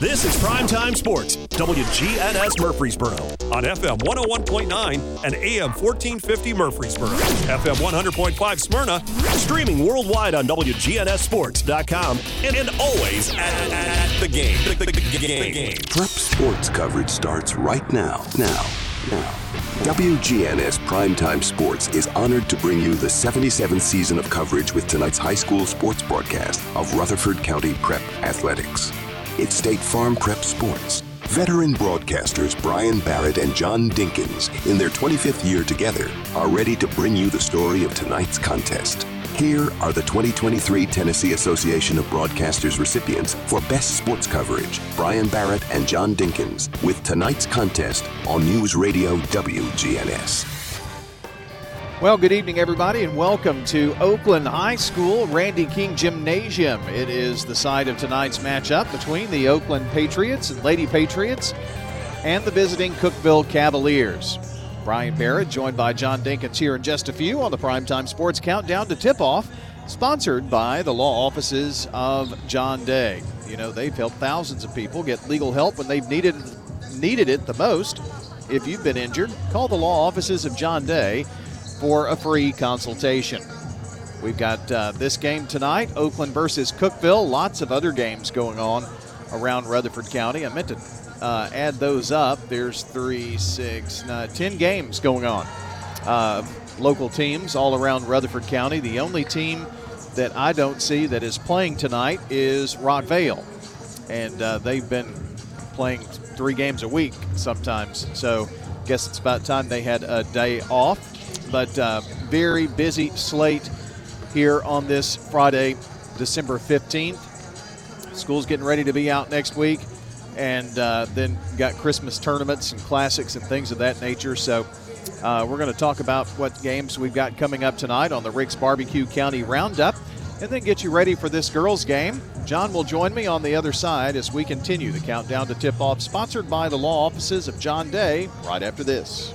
This is Primetime Sports, WGNS Murfreesboro, on FM 101.9 and AM 1450 Murfreesboro, FM 100.5 Smyrna, streaming worldwide on WGNSSports.com, and, and always at, at the game. The, the, the, the game. Prep sports coverage starts right now. Now. Now. WGNS Primetime Sports is honored to bring you the 77th season of coverage with tonight's high school sports broadcast of Rutherford County Prep Athletics. It's State Farm Prep Sports. Veteran broadcasters Brian Barrett and John Dinkins, in their 25th year together, are ready to bring you the story of tonight's contest. Here are the 2023 Tennessee Association of Broadcasters recipients for Best Sports Coverage Brian Barrett and John Dinkins, with tonight's contest on News Radio WGNS. Well, good evening, everybody, and welcome to Oakland High School Randy King Gymnasium. It is the site of tonight's matchup between the Oakland Patriots and Lady Patriots and the visiting Cookeville Cavaliers. Brian Barrett, joined by John Dinkins here in just a few on the Primetime Sports Countdown to Tip Off, sponsored by the law offices of John Day. You know, they've helped thousands of people get legal help when they've needed, needed it the most. If you've been injured, call the law offices of John Day for a free consultation. We've got uh, this game tonight, Oakland versus Cookeville. Lots of other games going on around Rutherford County. I meant to uh, add those up. There's three, six, nine, ten games going on. Uh, local teams all around Rutherford County. The only team that I don't see that is playing tonight is Rockvale, and uh, they've been playing three games a week sometimes. So, guess it's about time they had a day off but uh, very busy slate here on this Friday, December 15th. School's getting ready to be out next week, and uh, then got Christmas tournaments and classics and things of that nature. So uh, we're going to talk about what games we've got coming up tonight on the Rick's Barbecue County Roundup, and then get you ready for this girls' game. John will join me on the other side as we continue the countdown to tip off, sponsored by the law offices of John Day, right after this.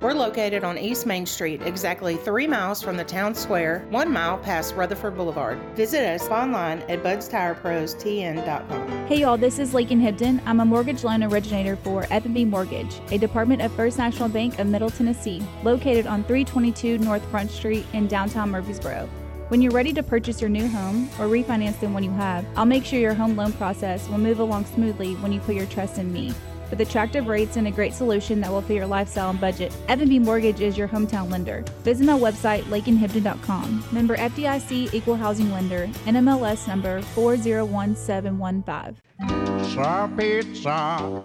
We're located on East Main Street, exactly three miles from the town square, one mile past Rutherford Boulevard. Visit us online at budstirepros.tn.com. Hey y'all, this is Lakin Hibden. I'm a mortgage loan originator for F&B Mortgage, a department of First National Bank of Middle Tennessee, located on 322 North Front Street in downtown Murfreesboro. When you're ready to purchase your new home or refinance the one you have, I'll make sure your home loan process will move along smoothly when you put your trust in me. With attractive rates and a great solution that will fit your lifestyle and budget, F&B Mortgage is your hometown lender. Visit my website, lakenhibden.com. Member FDIC Equal Housing Lender, NMLS number 401715. Sir Pizza.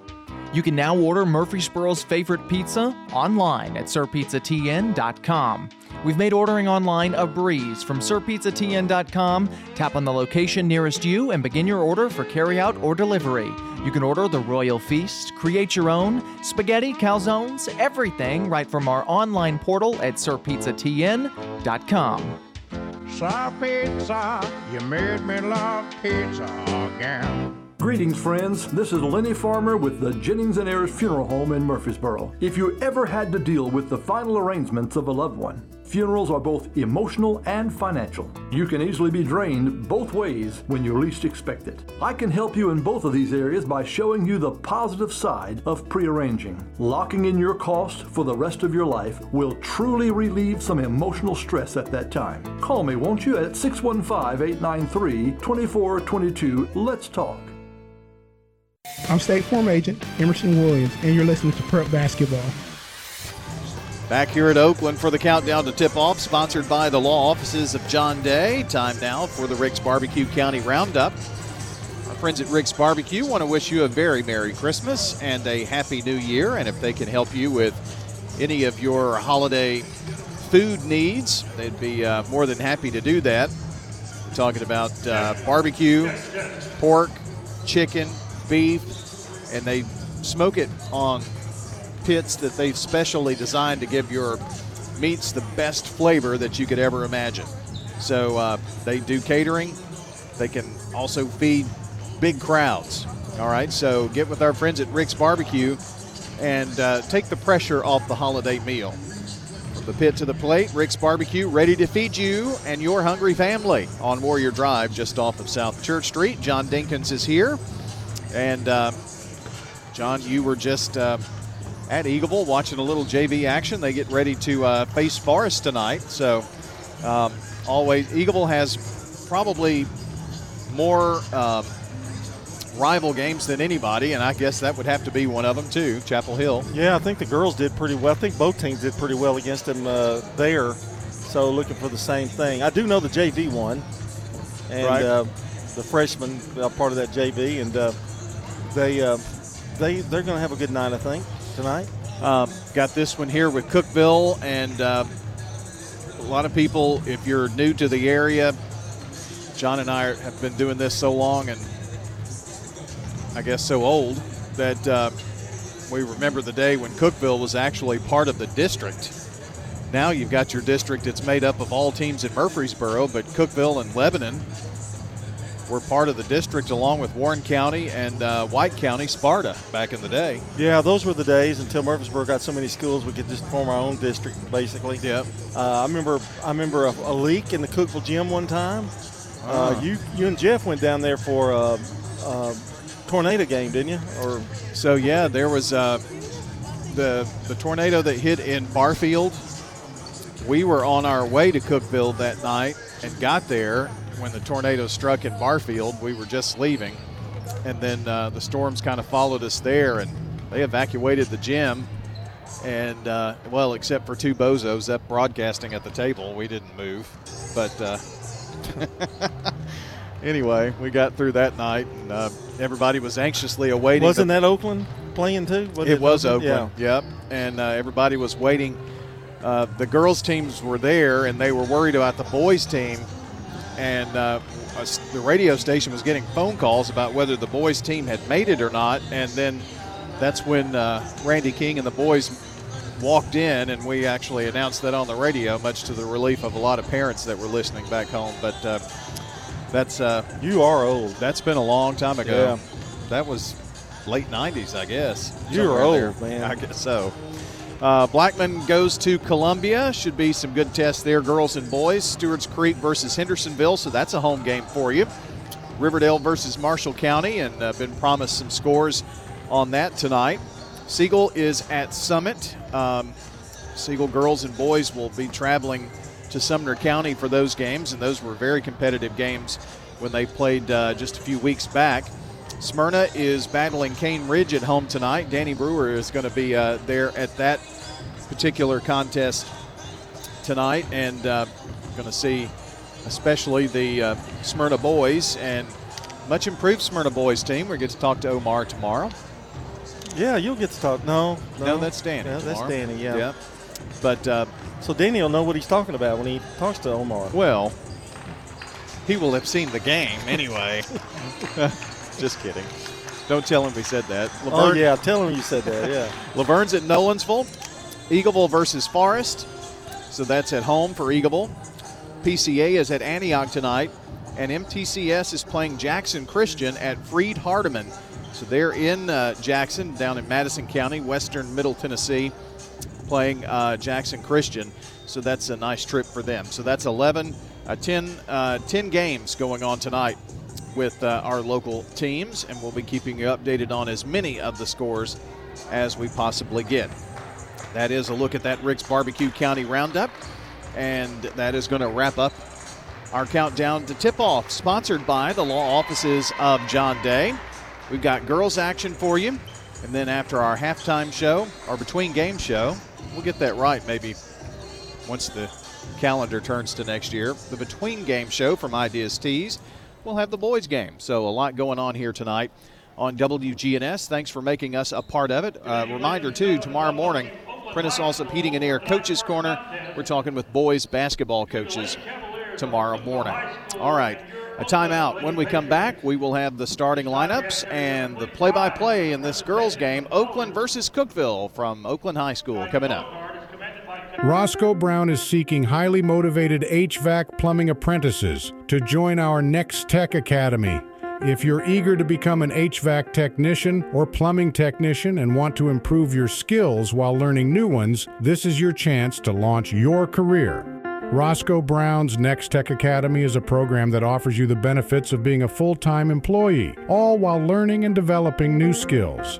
You can now order Murfreesboro's favorite pizza online at sirpizzatn.com. We've made ordering online a breeze from sirpizzatn.com. Tap on the location nearest you and begin your order for carryout or delivery. You can order the Royal Feast, create your own, spaghetti, calzones, everything right from our online portal at sirpizzatn.com. Sir Pizza, you made me love pizza again. Greetings, friends. This is Lenny Farmer with the Jennings and Ayers Funeral Home in Murfreesboro. If you ever had to deal with the final arrangements of a loved one, funerals are both emotional and financial. You can easily be drained both ways when you least expect it. I can help you in both of these areas by showing you the positive side of prearranging. Locking in your cost for the rest of your life will truly relieve some emotional stress at that time. Call me, won't you, at 615 893 2422. Let's talk. I'm State Farm Agent Emerson Williams, and you're listening to Prep Basketball. Back here at Oakland for the countdown to tip off, sponsored by the law offices of John Day. Time now for the Rick's Barbecue County Roundup. Our friends at Rick's Barbecue want to wish you a very Merry Christmas and a Happy New Year. And if they can help you with any of your holiday food needs, they'd be uh, more than happy to do that. We're talking about uh, barbecue, pork, chicken, beef, and they smoke it on pits that they've specially designed to give your meats the best flavor that you could ever imagine. So uh, they do catering. They can also feed big crowds. All right, so get with our friends at Rick's Barbecue and uh, take the pressure off the holiday meal. From the pit to the plate, Rick's Barbecue ready to feed you and your hungry family on Warrior Drive just off of South Church Street. John Dinkins is here. And uh, John, you were just uh, at Eagleville watching a little JV action. They get ready to uh, face Forest tonight. So, um, always, Eagleville has probably more um, rival games than anybody, and I guess that would have to be one of them, too, Chapel Hill. Yeah, I think the girls did pretty well. I think both teams did pretty well against them uh, there. So, looking for the same thing. I do know the JV won, and Right. uh, the freshmen are part of that JV, and uh, they uh, they they're going to have a good night, I think, tonight. Um, got this one here with Cookeville, and uh, a lot of people, if you're new to the area, John and I have been doing this so long and I guess so old that uh, we remember the day when Cookeville was actually part of the district. Now you've got your district that's made up of all teams in Murfreesboro, but Cookeville and Lebanon were part of the district along with Warren County and uh, White County, Sparta back in the day. Yeah, those were the days until Murfreesboro got so many schools we could just form our own district, basically. Yep. Uh, I remember I remember a, a leak in the Cookeville gym one time. Uh, Ah. you you and Jeff went down there for a, a tornado game, didn't you? Or So yeah, there was uh, the the tornado that hit in Barfield. We were on our way to Cookeville that night and got there when the tornado struck in Barfield. We were just leaving, and then uh, the storms kind of followed us there, and they evacuated the gym. And uh, well, except for two bozos up broadcasting at the table, we didn't move. But uh, anyway, we got through that night, and uh, everybody was anxiously awaiting. wasn't the- that Oakland playing too? Was it was Oakland. Yeah. Yep. And uh, everybody was waiting. Uh, the girls' teams were there, and they were worried about the boys' team. And uh, the radio station was getting phone calls about whether the boys' team had made it or not. And then that's when uh, Randy King and the boys walked in, and we actually announced that on the radio, much to the relief of a lot of parents that were listening back home. But uh, that's uh, You are old. that's been a long time ago. Yeah. That was late 90s, I guess. You're Somewhere old, there. man. I guess so. Uh, Blackman goes to Columbia. Should be some good tests there, girls and boys. Stewart's Creek versus Hendersonville, so that's a home game for you. Riverdale versus Marshall County, and uh, been promised some scores on that tonight. Siegel is at Summit. Um, Siegel girls and boys will be traveling to Sumner County for those games, and those were very competitive games when they played uh, just a few weeks back. Smyrna is battling Cane Ridge at home tonight. Danny Brewer is going to be uh, there at that particular contest tonight, and uh, going to see especially the uh, Smyrna boys and much improved Smyrna boys team. We get to talk to Omar tomorrow. Yeah, you'll get to talk. No, no, No, that's Danny. Yeah, that's. Danny. Yeah. Yep. But uh, So Danny will know what he's talking about when he talks to Omar. Well, he will have seen the game anyway. Just kidding. Don't tell him we said that. Oh yeah, tell him you said that. Yeah. LaVergne's at Nolensville. Eagleville versus Forest. So that's at home for Eagleville. PCA is at Antioch tonight. And MTCS is playing Jackson Christian at Freed Hardeman. So they're in uh, Jackson, down in Madison County, western Middle Tennessee, playing uh, Jackson Christian. So that's a nice trip for them. So that's 11, uh, 10, uh, 10 games going on tonight with uh, our local teams, and we'll be keeping you updated on as many of the scores as we possibly get. That is a look at that Rick's Barbecue County Roundup, and that is going to wrap up our countdown to tip off, sponsored by the law offices of John Day. We've got girls action for you, and then after our halftime show, our between game show, we'll get that right maybe once the calendar turns to next year. The between game show from Ideas Tees, we'll have the boys game. So a lot going on here tonight on WGNS. Thanks for making us a part of it. Uh, reminder too, tomorrow morning, Prentice Allsup Heating and Air Coaches Corner. We're talking with boys basketball coaches tomorrow morning. All right. A timeout. When we come back, we will have the starting lineups and the play by play in this girls' game Oakland versus Cookeville from Oakland High School coming up. Roscoe Brown is seeking highly motivated HVAC plumbing apprentices to join our Next Tech Academy. If you're eager to become an HVAC technician or plumbing technician and want to improve your skills while learning new ones, this is your chance to launch your career. Roscoe Brown's Next Tech Academy is a program that offers you the benefits of being a full time employee, all while learning and developing new skills.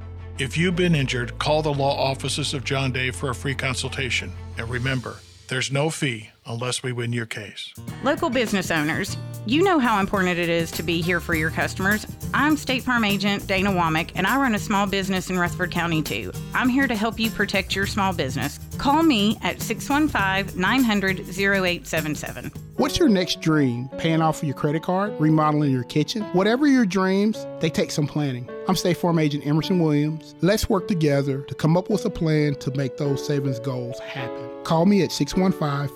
If you've been injured, call the law offices of John Day for a free consultation. And remember, there's no fee unless we win your case. Local business owners, you know how important it is to be here for your customers. I'm State Farm Agent Dana Womack, and I run a small business in Rutherford County too. I'm here to help you protect your small business. Call me at 615 900 0877. What's your next dream? Paying off your credit card? Remodeling your kitchen? Whatever your dreams, they take some planning. I'm State Farm Agent Emerson Williams. Let's work together to come up with a plan to make those savings goals happen. Call me at 615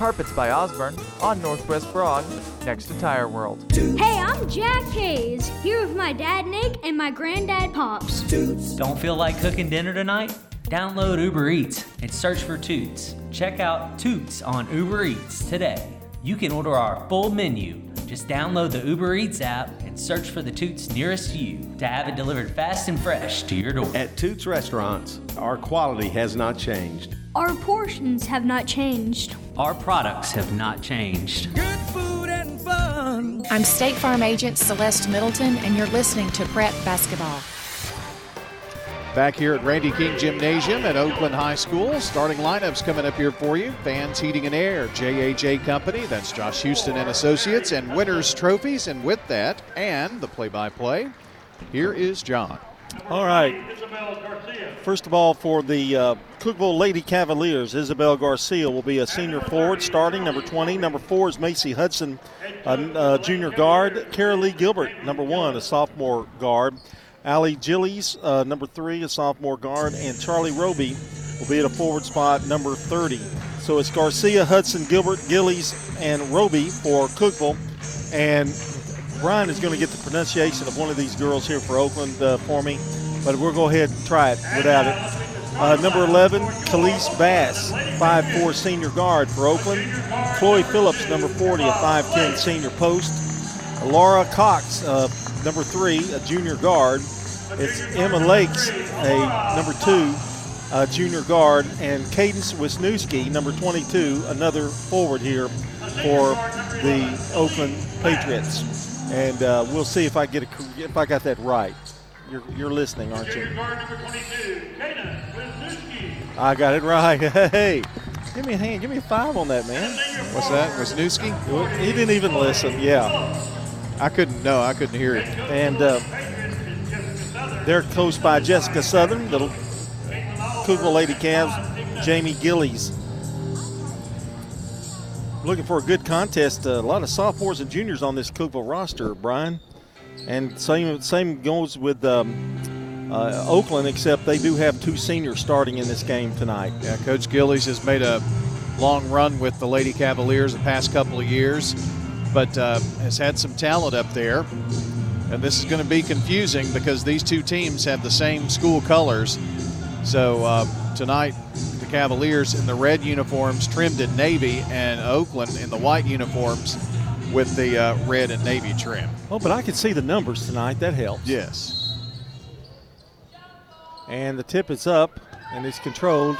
Carpets by Osborne on Northwest Broad, next to Tire World. Hey, I'm Jack Hayes, here with my dad Nick and my granddad Pops. Don't feel like cooking dinner tonight? Download Uber Eats and search for Toots. Check out Toots on Uber Eats today. You can order our full menu. Just download the Uber Eats app and search for the Toots nearest you to have it delivered fast and fresh to your door. At Toots Restaurants, our quality has not changed. Our portions have not changed. Our products have not changed. Good food and fun. I'm State Farm Agent Celeste Middleton, and you're listening to Prep Basketball. Back here at Randy King Gymnasium at Oakland High School. Starting lineups coming up here for you. Fans Heating and Air, JHA Company, that's Josh Houston and Associates, and Winners Trophies. And with that, and the play by play, here is John. All right. First of all, for the uh, Cookeville Lady Cavaliers, Isabel Garcia will be a senior forward starting, number 20. Number four is Macy Hudson, a, a junior guard. Kara Lee Gilbert, number one, a sophomore guard. Allie Gillies, uh, number three, a sophomore guard. And Charlie Roby will be at a forward spot, number 30. So it's Garcia, Hudson, Gilbert, Gillies, and Roby for Cookeville. And Brian is going to get the pronunciation of one of these girls here for Oakland uh, for me, but we'll go ahead and try it without it. Uh, number 11, Khalees Bass, 5'4 senior guard for Oakland. Chloe Phillips, number 40, a 5'10 senior post. Laura Cox, uh, number three, a junior guard. It's Emma Lakes, a number two, a junior guard. And Cadence Wisniewski, number 22, another forward here for the Oakland Patriots and uh, we'll see if I get a, if I got that right. You're, you're listening, aren't you? I got it right. Hey, give me a hand. Give me a five on that, man. What's that? Wisniewski? He didn't even listen. Yeah. I couldn't. No, I couldn't hear it. And uh, they're coached by Jessica Southern, little Cookeville Lady Cavs, Jamie Gillies. Looking for a good contest. Uh, a lot of sophomores and juniors on this Cookeville roster, Brian. And same same goes with um, uh, Oakland, except they do have two seniors starting in this game tonight. Yeah, Coach Gillies has made a long run with the Lady Cavaliers the past couple of years, but uh, has had some talent up there. And this is going to be confusing because these two teams have the same school colors. So uh, tonight, the Cavaliers in the red uniforms trimmed in navy, and Oakland in the white uniforms with the uh, red and navy trim. Oh, but I can see the numbers tonight. That helps. Yes. And the tip is up, and it's controlled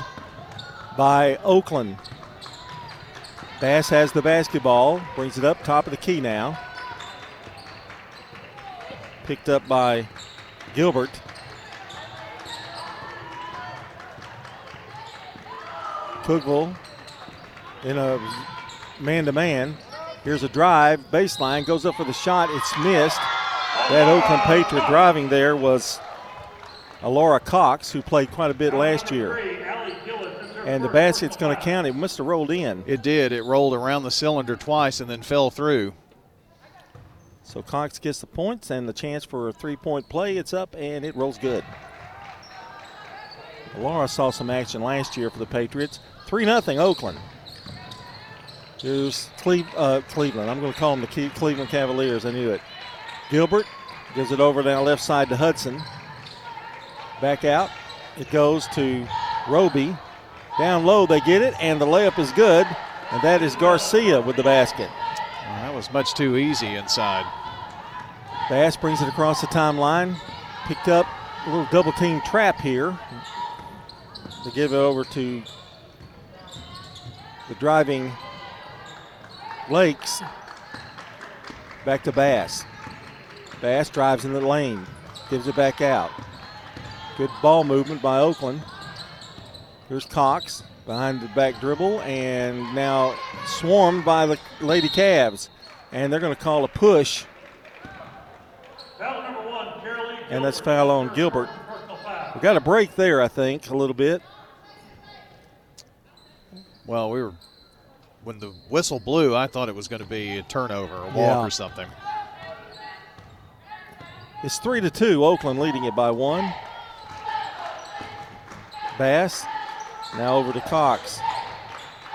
by Oakland. Bass has the basketball, brings it up top of the key now. Picked up by Gilbert. Cookeville in a man to man. Here's a drive, baseline, goes up for the shot. It's missed. That Oakland Patriot driving there was Laura Cox, who played quite a bit last year. And the basket's going to count. It must have rolled in. It did. It rolled around the cylinder twice and then fell through. So Cox gets the points and the chance for a three point play. It's up and it rolls good. Laura saw some action last year for the Patriots. 3 0 Oakland. Here's Cle- uh, Cleveland. I'm going to call them the Cleveland Cavaliers. I knew it. Gilbert gives it over down left side to Hudson. Back out. It goes to Roby. Down low, they get it, and the layup is good. And that is Garcia with the basket. Well, that was much too easy inside. Bass brings it across the timeline. Picked up a little double team trap here. To give it over to the driving Lakes. Back to Bass. Bass drives in the lane, gives it back out. Good ball movement by Oakland. Here's Cox behind the back dribble and now swarmed by the Lady Cavs. And they're going to call a push. And that's foul on Gilbert. We got a break there, I think, a little bit. Well, we were when the whistle blew, I thought it was going to be a turnover, a walk Yeah. or something. It's three to two. Oakland leading it by one. Bass now over to Cox.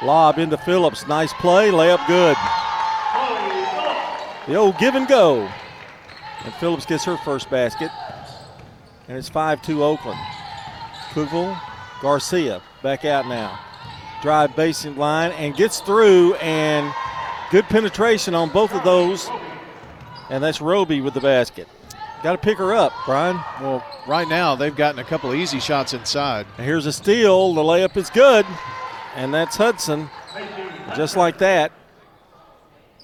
Lob into Phillips. Nice play. Layup good. The old give and go. And Phillips gets her first basket. And it's 5 2 Oakland. Kugel, Garcia back out now. Drive basing line and gets through and good penetration on both of those. And that's Roby with the basket. Got to pick her up, Brian. Well, right now they've gotten a couple of easy shots inside. And here's a steal. The layup is good. And that's Hudson. Just like that.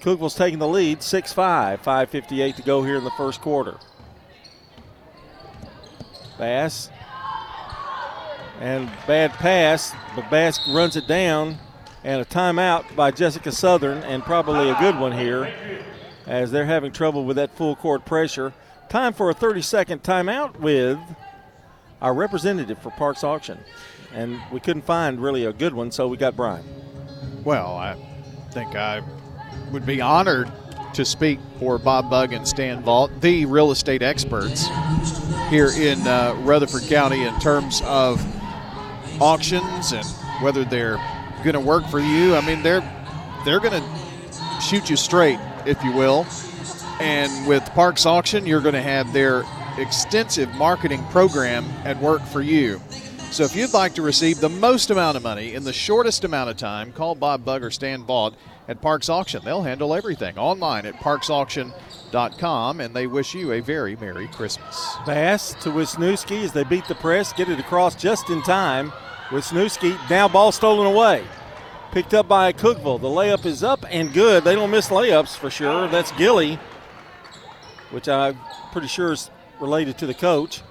Cookeville's taking the lead 6 5. 5.58 to go here in the first quarter. Bass. And bad pass, but Bass runs it down. And a timeout by Jessica Southern, and probably a good one here, as they're having trouble with that full court pressure. Time for a 30 second timeout with our representative for Parks Auction. And we couldn't find really a good one, so we got Brian. Well, I think I would be honored to speak for Bob Bug and Stan Vault, the real estate experts here in uh, Rutherford County in terms of auctions and whether they're going to work for you. I mean, they're they're going to shoot you straight, if you will. And with Parks Auction, you're going to have their extensive marketing program at work for you. So if you'd like to receive the most amount of money in the shortest amount of time, call Bob Bug or Stan Vaught at Parks Auction. They'll handle everything online at parksauction.com, and they wish you a very Merry Christmas. Bass to Wisniewski as they beat the press, get it across just in time. Wisniewski, now ball stolen away. Picked up by Cookeville. The layup is up and good. They don't miss layups for sure. That's Gilly, which I'm pretty sure is related to the coach.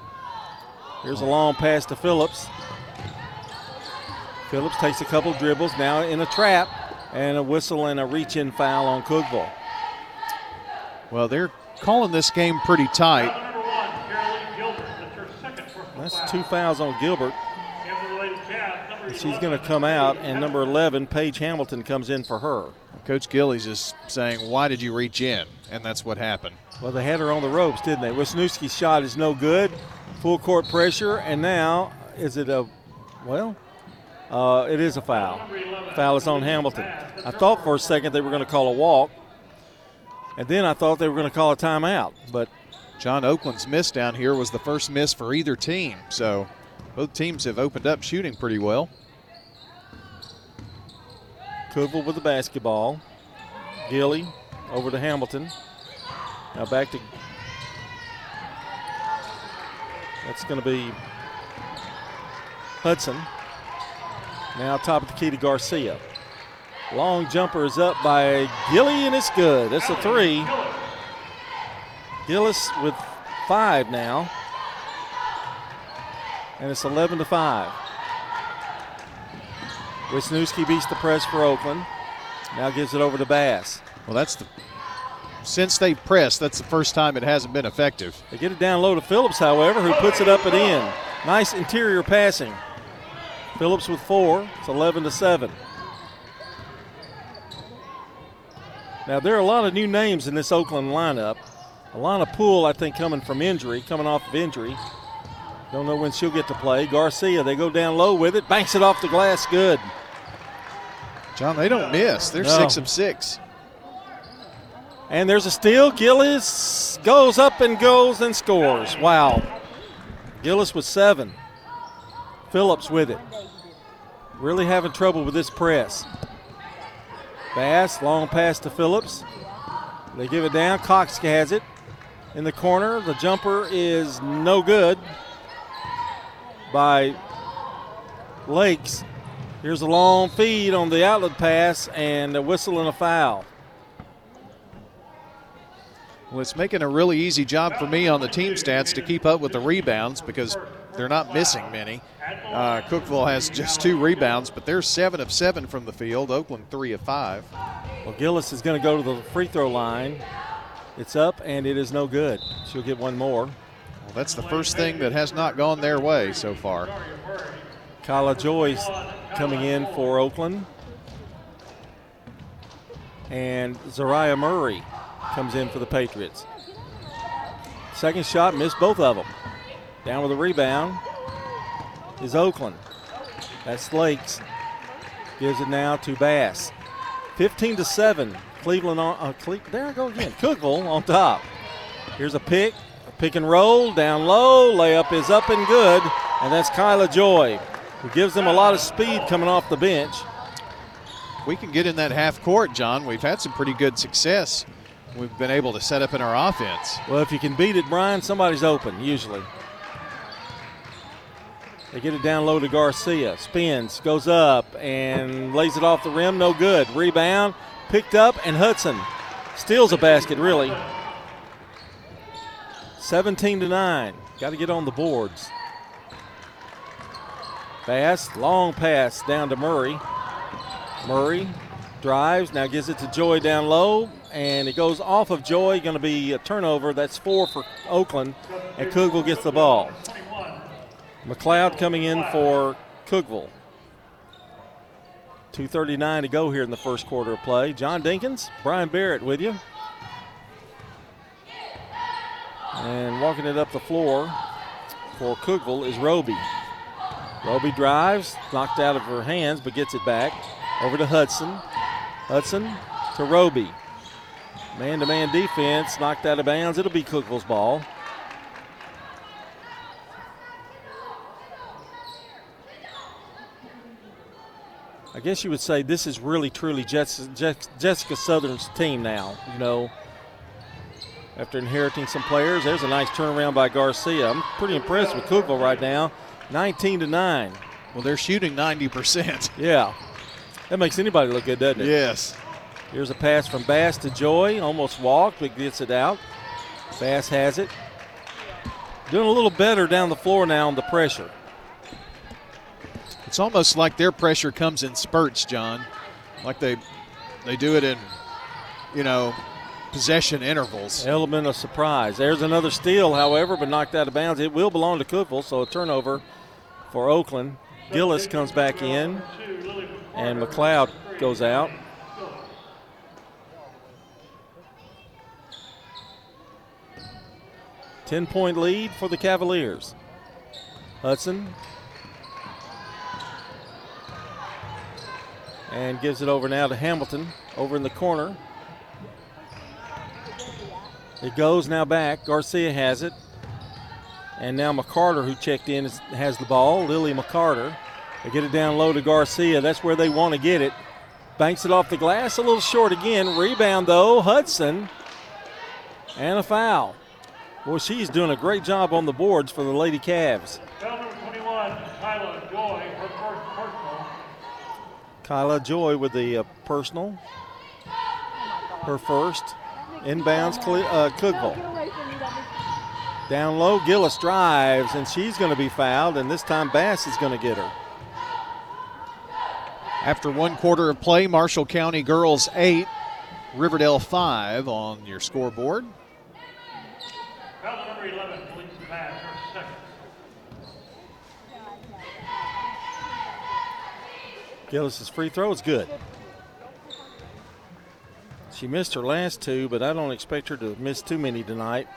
Here's a long pass to Phillips. Phillips takes a couple dribbles, now in a trap, and a whistle and a reach in foul on Cookeville. Well, they're calling this game pretty tight. That's two fouls on Gilbert. She's going to come out, and number 11, Paige Hamilton, comes in for her. Coach Gillies is saying, Why did you reach in? And that's what happened. Well, they had her on the ropes, didn't they? Wisniewski's shot is no good. Full court pressure, and now is it a, well, uh, it is a foul. Foul is on Hamilton. I thought for a second they were going to call a walk, and then I thought they were going to call a timeout, but John Oakland's miss down here was the first miss for either team. So both teams have opened up shooting pretty well. Koval with the basketball. Gilly over to Hamilton. Now back to. That's going to be Hudson. Now top of the key to Garcia. Long jumper is up by Gilly and it's good. That's a three. Gillis with five now. And it's 11 to 5. Wisniewski beats the press for Oakland. Now gives it over to Bass. Well, that's the since they pressed, that's the first time it hasn't been effective. They get it down low to Phillips, however, who puts it up and in. Nice interior passing. Phillips with four. It's 11 to 7. Now, there are a lot of new names in this Oakland lineup. Alana Poole, I think, coming from injury, coming off of injury. Don't know when she'll get to play. Garcia, they go down low with it, banks it off the glass, good. John, they don't miss. They're No. six of six. And there's a steal. Gillis goes up and goes and scores. Wow. Gillis with seven. Phillips with it. Really having trouble with this press. Bass, long pass to Phillips. They give it down. Cox has it in the corner. The jumper is no good by Lakes. Here's a long feed on the outlet pass and a whistle and a foul. Well, it's making a really easy job for me on the team stats to keep up with the rebounds because they're not missing many. Uh, Cookeville has just two rebounds, but they're seven of seven from the field. Oakland three of five. Well, Gillis is going to go to the free throw line. It's up and it is no good. She'll get one more. Well, that's the first thing that has not gone their way so far. Kyla Joyce coming in for Oakland. And Zariah Murray comes in for the Patriots. Second shot, missed both of them. Down with a rebound is Oakland. That's Lakes. Gives it now to Bass. 15 to 7. Cleveland on uh, Cle- there I go again. Cookeville on top. Here's a pick, a pick and roll down low. Layup is up and good, and that's Kyla Joy, who gives them a lot of speed coming off the bench. We can get in that half court, John. We've had some pretty good success. We've been able to set up in our offense. Well, if you can beat it, Brian, somebody's open usually. They get it down low to Garcia. Spins, goes up, and lays it off the rim. No good. Rebound, picked up, and Hudson steals a basket, really. 17 to 9. Got to get on the boards. Pass, long pass down to Murray. Murray drives, now gives it to Joy down low, and it goes off of Joy. Going to be a turnover. That's four for Oakland, and Cookeville gets the ball. McLeod coming in for Cookeville. 2.39 to go here in the first quarter of play. John Dinkins, Brian Barrett with you. And walking it up the floor for Cookeville is Roby. Roby drives, knocked out of her hands, but gets it back. Over to Hudson. Hudson to Roby. Man to man defense, knocked out of bounds. It'll be Cookeville's ball. I guess you would say this is really truly Jessica, Southern's team now. You know, after inheriting some players, there's a nice turnaround by Garcia. I'm pretty impressed with Cookeville right now, 19 to nine. Well, they're shooting 90%. Yeah, that makes anybody look good, doesn't it? Yes. Here's a pass from Bass to Joy, almost walked, but gets it out. Bass has it. Doing a little better down the floor now on the pressure. It's almost like their pressure comes in spurts, John. Like they they do it in, you know, possession intervals. Element of surprise. There's another steal, however, but knocked out of bounds. It will belong to Cookeville, so a turnover for Oakland. Gillis comes back in, and McLeod goes out. Ten point lead for the Cavaliers. Hudson and gives it over now to Hamilton over in the corner. It goes now back. Garcia has it. And now McCarter, who checked in, has the ball. Lily McCarter. They get it down low to Garcia. That's where they want to get it. Banks it off the glass. A little short again. Rebound, though. Hudson. And a foul. Boy, she's doing a great job on the boards for the Lady Cavs. Foul number 21, Kyla Joy. Kyla Joy with the uh, personal. Her first. Inbounds, Cle- uh, Cookeville. Down low, Gillis drives, and she's going to be fouled, and this time Bass is going to get her. After one quarter of play, Marshall County girls eight, Riverdale five on your scoreboard. Foul number 11, Lisa Bass, her second. Gillis's free throw is good. She missed her last two, but I don't expect her to miss too many tonight.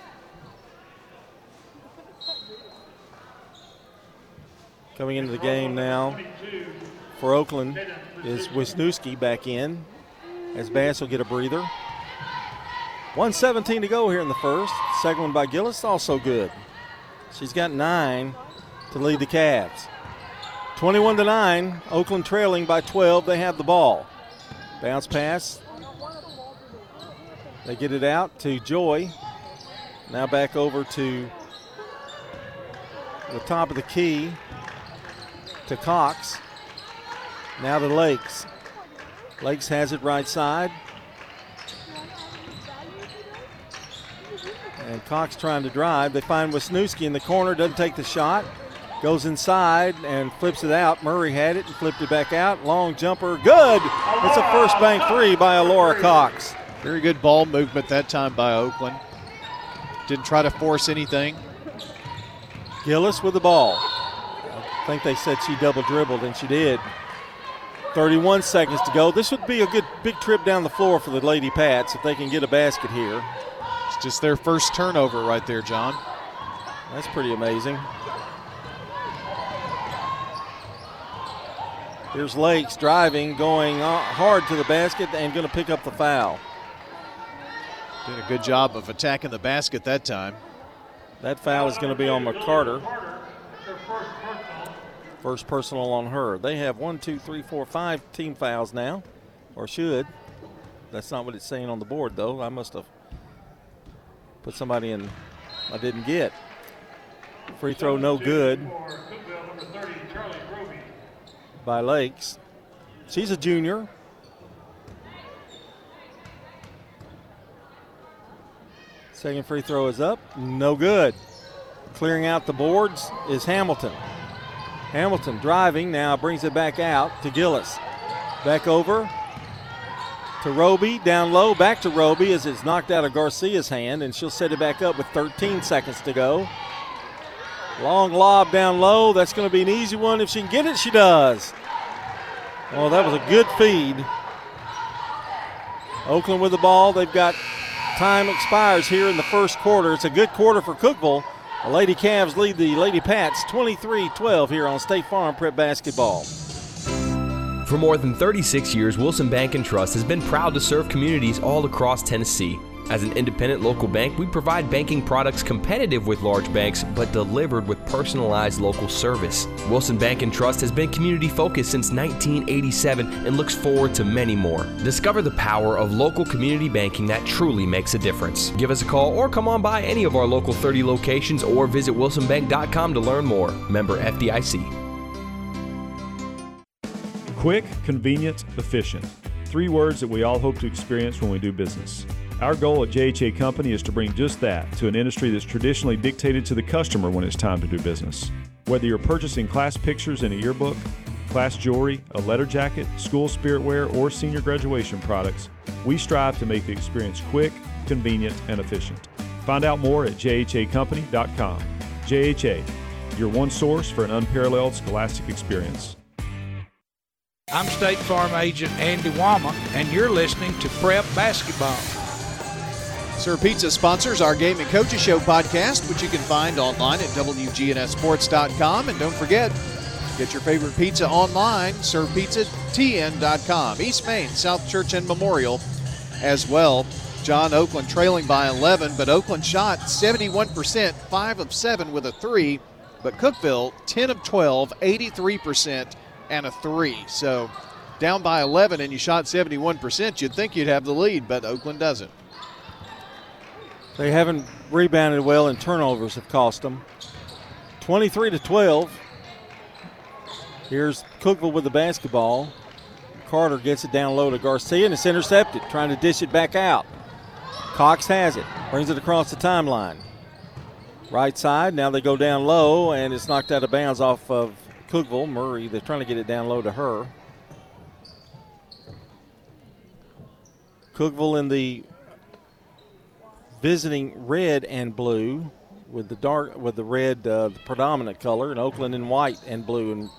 Coming into the game now for Oakland is Wisniewski back in as Bass will get a breather. 117 to go here in the first. Second one by Gillis, also good. She's got nine to lead the Cavs. 21 to 9, Oakland trailing by 12. They have the ball. Bounce pass. They get it out to Joy. Now back over to the top of the key to Cox. Now to Lakes. Lakes has it right side. And Cox trying to drive. They find Wisniewski in the corner, doesn't take the shot. Goes inside and flips it out. Murray had it and flipped it back out. Long jumper, good. It's a first bank three by Alora Cox. Very good ball movement that time by Oakland. Didn't try to force anything. Gillis with the ball. I think they said she double dribbled, and she did. 31 seconds to go. This would be a good big trip down the floor for the Lady Pats if they can get a basket here. It's just their first turnover right there, John. That's pretty amazing. Here's Lakes driving, going uh, hard to the basket, and going to pick up the foul. Did a good job of attacking the basket that time. That foul is going to be on McCarter. First personal on her. They have one, two, three, four, five team fouls now, or should. That's not what it's saying on the board, though. I must have put somebody in I didn't get. Free throw no good by Lakes. She's a junior. Second free throw is up. No good. Clearing out the boards is Hamilton. Hamilton driving now brings it back out to Gillis. Back over to Roby, down low, back to Roby as it's knocked out of Garcia's hand, and she'll set it back up with 13 seconds to go. Long lob down low. That's going to be an easy one. If she can get it, she does. Oh, that was a good feed. Oakland with the ball. They've got time expires here in the first quarter. It's a good quarter for Cookeville. Lady Cavs lead the Lady Pats 23 12 here on State Farm Prep Basketball. For more than 36 years, Wilson Bank and Trust has been proud to serve communities all across Tennessee. As an independent local bank, we provide banking products competitive with large banks, but delivered with personalized local service. Wilson Bank and Trust has been community focused since 1987 and looks forward to many more. Discover the power of local community banking that truly makes a difference. Give us a call or come on by any of our local 30 locations or visit wilsonbank.com to learn more. Member FDIC. Quick, convenient, efficient. Three words that we all hope to experience when we do business. Our goal at JHA Company is to bring just that to an industry that's traditionally dictated to the customer when it's time to do business. Whether you're purchasing class pictures in a yearbook, class jewelry, a letter jacket, school spirit wear, or senior graduation products, we strive to make the experience quick, convenient, and efficient. Find out more at jhacompany.com. JHA, your one source for an unparalleled scholastic experience. I'm State Farm Agent Andy Wama, and you're listening to Prep Basketball. Sir Pizza sponsors our Game and Coaches Show podcast, which you can find online at WGNSSports.com. And don't forget, get your favorite pizza online, SirPizzaTN.com. East Main, South Church and Memorial as well. John Oakland trailing by 11, but Oakland shot 71%, 5 of 7 with a 3, but Cookeville 10 of 12, 83%, and a 3. So down by 11 and you shot 71%, you'd think you'd have the lead, but Oakland doesn't. They haven't rebounded well, and turnovers have cost them. 23 to 12. Here's Cookeville with the basketball. Carter gets it down low to Garcia, and it's intercepted, trying to dish it back out. Cox has it, brings it across the timeline. Right side. Now they go down low, and it's knocked out of bounds off of Cookeville. Murray, they're trying to get it down low to her. Cookeville in the visiting red and blue with the dark with the red uh, the predominant color and Oakland in white and blue and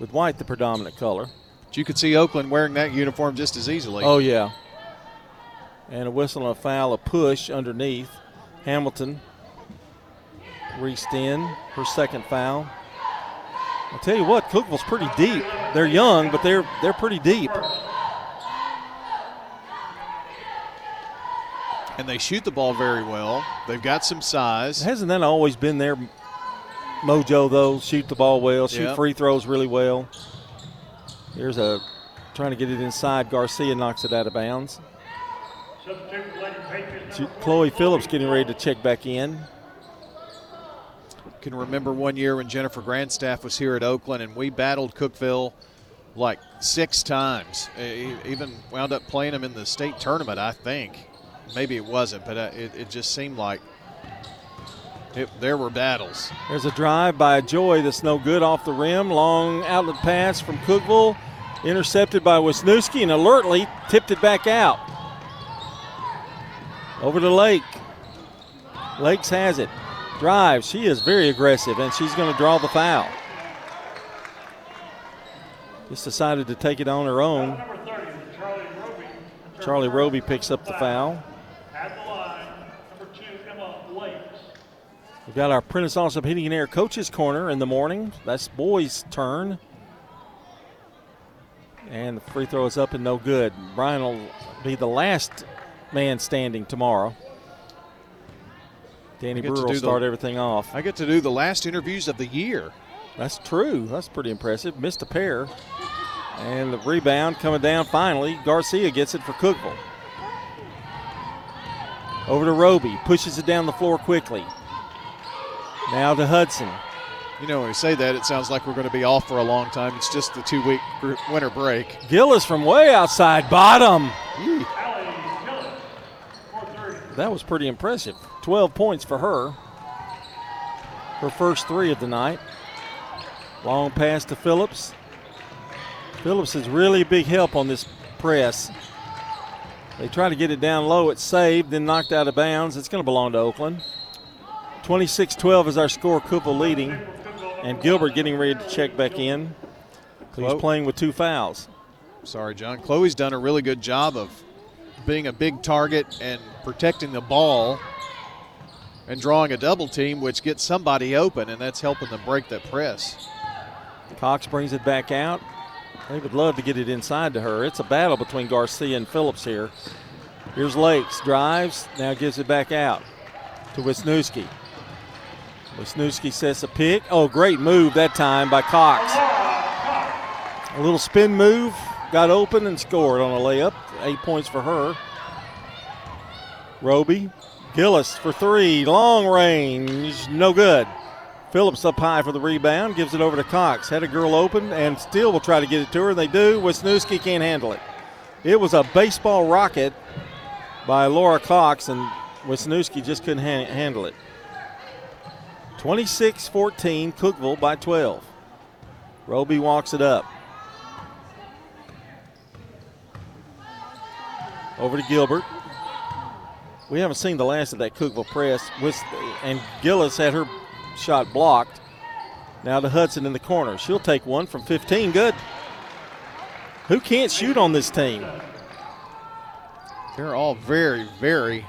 with white the predominant color. But you could see Oakland wearing that uniform just as easily. Oh yeah. And a whistle and a foul, a push underneath. Hamilton reached in her second foul. I'll tell you what, Cookeville's pretty deep. They're young, but they're they're pretty deep. And they shoot the ball very well. They've got some size. Hasn't that always been their mojo though? Shoot the ball well, shoot Yep. free throws really well. Here's a trying to get it inside. Garcia knocks it out of bounds. Chloe Phillips getting ready to check back in. Can remember one year when Jennifer Grandstaff was here at Oakland and we battled Cookeville like six times. Even wound up playing them in the state tournament, I think. Maybe it wasn't, but uh, it, it just seemed like it, there were battles. There's a drive by Joy that's no good off the rim. Long outlet pass from Cookeville, intercepted by Wisniewski, and alertly tipped it back out. Over to Lake. Lakes has it. Drive. She is very aggressive, and she's going to draw the foul. Just decided to take it on her own. Charlie Roby picks up the foul. At the line, number two, Emma Lakes. We've got our Prentice Allsup Heating and Air Coaches Corner in the morning. That's boys' turn. And the free throw is up and no good. Brian will be the last man standing tomorrow. Danny I get to Brewer will do the- start everything off. I get to do the last interviews of the year. That's true. That's pretty impressive. Missed a pair. And the rebound coming down finally. Garcia gets it for Cookeville. Over to Roby. Pushes it down the floor quickly. Now to Hudson. You know, when we say that, it sounds like we're going to be off for a long time. It's just the two week winter break. Gillis from way outside bottom. That was pretty impressive. 12 points for her. Her first three of the night. Long pass to Phillips. Phillips is really a big help on this press. They try to get it down low. It's saved, then knocked out of bounds. It's going to belong to Oakland. 26 12 is our score. Cooper leading. And Gilbert getting ready to check back in. He's playing with two fouls. Sorry, John. Chloe's done a really good job of being a big target and protecting the ball and drawing a double team, which gets somebody open, and that's helping them break that press. Cox brings it back out. They would love to get it inside to her. It's a battle between Garcia and Phillips here. Here's Lakes, drives, now gives it back out to Wisniewski. Wisniewski sets a pick. Oh, great move that time by Cox. A little spin move, got open and scored on a layup. Eight points for her. Roby, Gillis for three, long range, no good. Phillips up high for the rebound, gives it over to Cox. Had a girl open and still will try to get it to her. They do. Wisniewski can't handle it. It was a baseball rocket by Laura Cox, and Wisniewski just couldn't ha- handle it. 26 14, Cookeville by 12. Roby walks it up. Over to Gilbert. We haven't seen the last of that Cookeville press. And Gillis had her shot blocked. Now to Hudson in the corner. She'll take one from 15. Good. Who can't shoot on this team? They're all very, very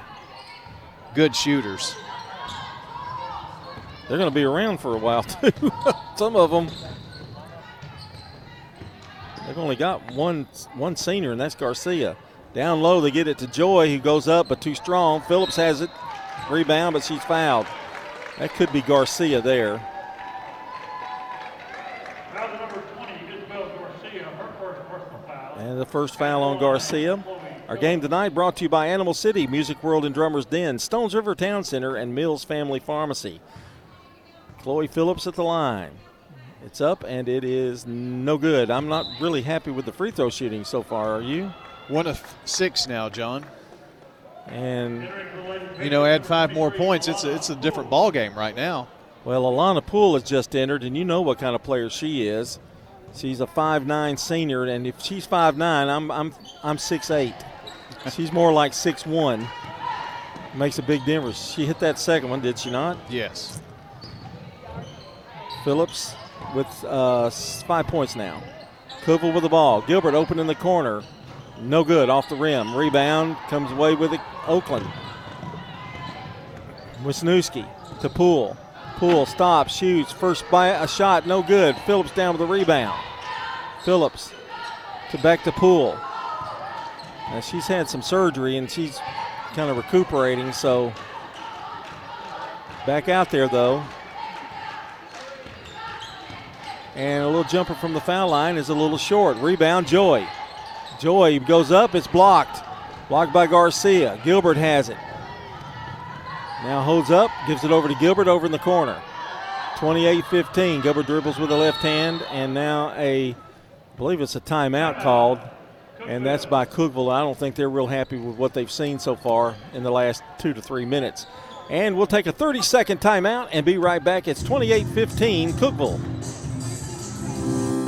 good shooters. They're going to be around for a while, too. Some of them. They've only got one one senior, and that's Garcia. Down low, they get it to Joy, who goes up, but too strong. Phillips has it. Rebound, but she's fouled. That could be Garcia there. Foul to number 20, Isabel Garcia, her first personal foul. And the first foul on Garcia. Our game tonight brought to you by Animal City, Music World and Drummers Den, Stones River Town Center, and Mills Family Pharmacy. Chloe Phillips at the line. It's up and it is no good. I'm not really happy with the free throw shooting so far. Are you? One of six now, John. And you know, add five more points, it's a, it's a different ball game right now. Well, Alana Poole has just entered, and you know what kind of player she is. She's a five nine senior, and if she's five nine, I'm I'm I'm six eight. she's more like six one. Makes a big difference. She hit that second one, did she not? Yes. Phillips with uh, five points now. Cookville with the ball. Gilbert open in the corner. No good off the rim. Rebound comes away with it. Oakland. Wisniewski to Poole. Poole stops, shoots. First by a shot, no good. Phillips down with the rebound. Phillips to back to Poole. Now she's had some surgery and she's kind of recuperating, so back out there though. And a little jumper from the foul line is a little short. Rebound, Joy. Joy goes up, it's blocked. Blocked by Garcia. Gilbert has it. Now holds up, gives it over to Gilbert over in the corner. 28 15. Gilbert dribbles with the left hand, and now a, I believe it's a timeout called, and that's by Cookeville. I don't think they're real happy with what they've seen so far in the last two to three minutes. And we'll take a 30 second timeout and be right back. It's 28 15, Cookeville.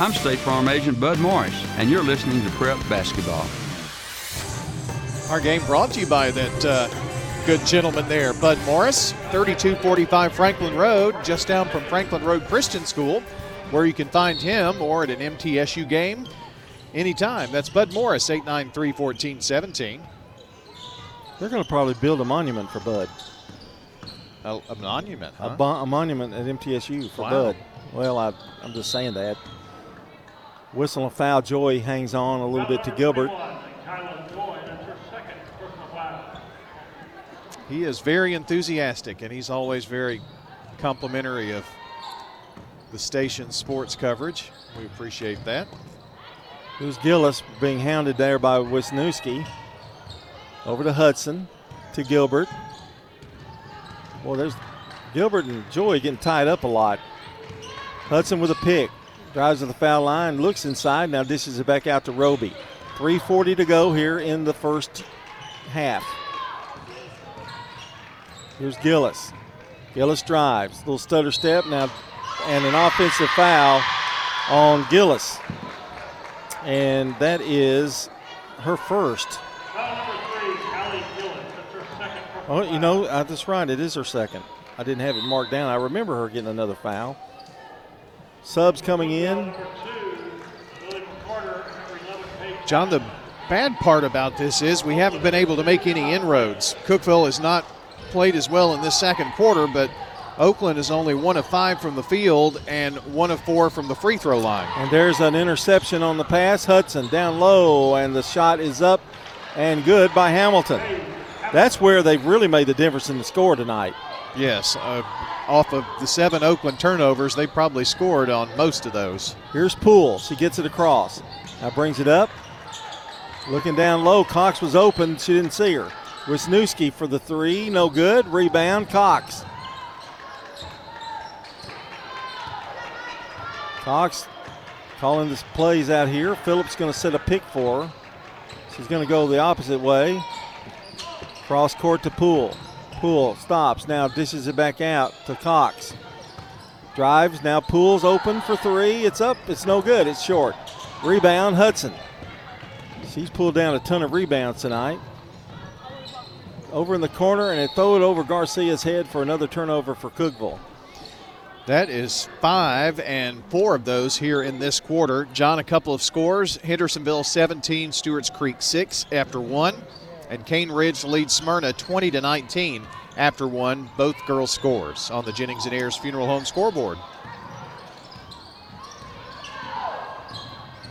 I'm State Farm Agent Bud Morris, and you're listening to Prep Basketball. Our game brought to you by that uh, good gentleman there, Bud Morris, 3245 Franklin Road, just down from Franklin Road Christian School, where you can find him or at an MTSU game anytime. That's Bud Morris, 893 1417. They're going to probably build a monument for Bud. A, a monument, huh? A, bo- a, monument at MTSU for wow. Bud. Well, I, I'm just saying that. Whistle and foul. Joy hangs on a little bit to Gilbert. He is very enthusiastic, and he's always very complimentary of the station's sports coverage. We appreciate that. Who's Gillis being hounded there by Wisniewski. Over to Hudson, to Gilbert. Well, there's Gilbert and Joy getting tied up a lot. Hudson with a pick. Drives to the foul line, looks inside, now dishes it back out to Roby. 3.40 to go here in the first half. Here's Gillis. Gillis drives. Little stutter step now, and an offensive foul on Gillis. And that is her first. Oh, you know, uh, that's right. It is her second. I didn't have it marked down. I remember her getting another foul. Subs coming in. John, the bad part about this is we haven't been able to make any inroads. Cookeville has not played as well in this second quarter, but Oakland is only one of five from the field and one of four from the free throw line. And there's an interception on the pass. Hudson down low, and the shot is up and good by Hamilton. That's where they've really made the difference in the score tonight. Yes, uh, off of the seven Oakland turnovers, they probably scored on most of those. Here's Poole. She gets it across. Now brings it up. Looking down low. Cox was open. She didn't see her. Wisniewski for the three. No good. Rebound. Cox. Cox calling this plays out here. Phillips going to set a pick for her. She's going to go the opposite way. Cross court to Poole. Poole stops. Now dishes it back out to Cox. Drives. Now Poole's open for three. It's up. It's no good. It's short. Rebound Hudson. She's pulled down a ton of rebounds tonight. Over in the corner, and they throw it over Garcia's head for another turnover for Cookeville. That is five and four of those here in this quarter. John, a couple of scores. Hendersonville 17, Stewart's Creek 6 after one. And Cane Ridge leads Smyrna 20 to 19 after one. Both girls scores on the Jennings and Ayers Funeral Home scoreboard.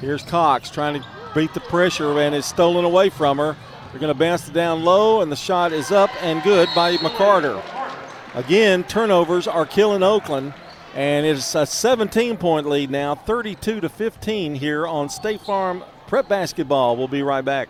Here's Cox trying to beat the pressure and it's stolen away from her. They're going to bounce it down low, and the shot is up and good by McCarter. Again, turnovers are killing Oakland, and it's a 17 point lead now, 32 to 15 here on State Farm Prep Basketball. We'll be right back.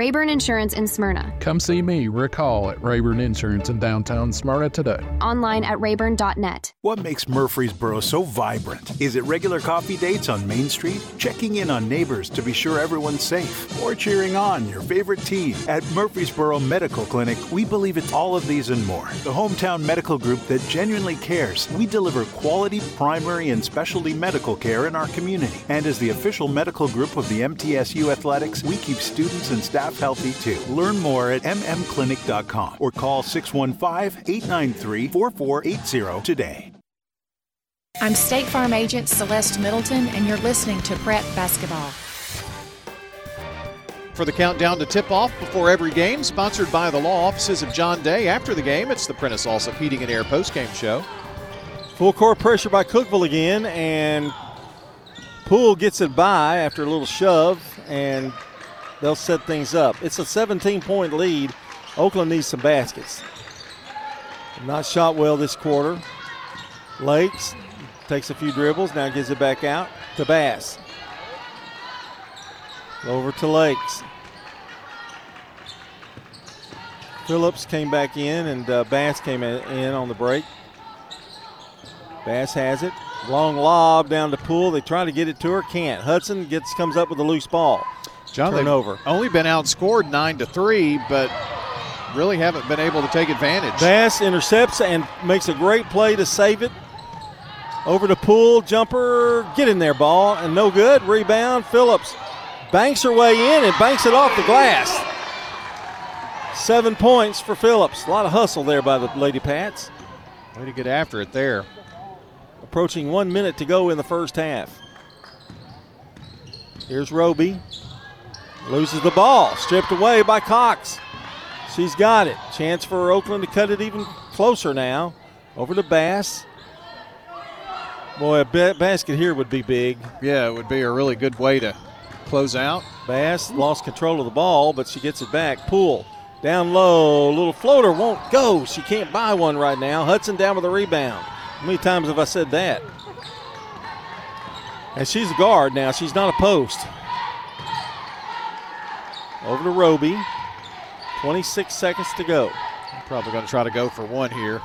Rayburn Insurance in Smyrna. Come see me, Rick Hall, at Rayburn Insurance in downtown Smyrna today. Online at rayburn.net. What makes Murfreesboro so vibrant? Is it regular coffee dates on Main Street? Checking in on neighbors to be sure everyone's safe? Or cheering on your favorite team? At Murfreesboro Medical Clinic, we believe it's all of these and more. The hometown medical group that genuinely cares. We deliver quality primary and specialty medical care in our community. And as the official medical group of the MTSU Athletics, we keep students and staff healthy too. Learn more at mmclinic.com or call 615 893 4480 today. I'm State Farm Agent Celeste Middleton, and you're listening to Prep Basketball. For the countdown to tip off before every game, sponsored by the law offices of John Day. After the game, it's the Prentice Allsup Heating and Air postgame show. Full court pressure by Cookeville again, and Poole gets it by after a little shove, and they'll set things up. It's a 17 point lead. Oakland needs some baskets. Not shot well this quarter. Lakes takes a few dribbles, now gives it back out to Bass. Over to Lakes. Phillips came back in, and uh, Bass came in on the break. Bass has it. Long lob down to Poole. They try to get it to her, can't. Hudson gets comes up with a loose ball. John, they've only been outscored nine to three, but really haven't been able to take advantage. Bass intercepts and makes a great play to save it. Over to Poole, jumper, get in there, ball, and no good. Rebound, Phillips banks her way in and banks it off the glass. Seven points for Phillips. A lot of hustle there by the Lady Pats. Way to get after it there. Approaching one minute to go in the first half. Here's Roby. Loses the ball. Stripped away by Cox. She's got it. Chance for Oakland to cut it even closer now. Over to Bass. Boy, a ba- basket here would be big. Yeah, it would be a really good way to close out. Bass lost control of the ball, but she gets it back. Poole down low. Little floater won't go. She can't buy one right now. Hudson down with a rebound. How many times have I said that? And she's a guard now. She's not a post. Over to Roby. 26 seconds to go. Probably going to try to go for one here.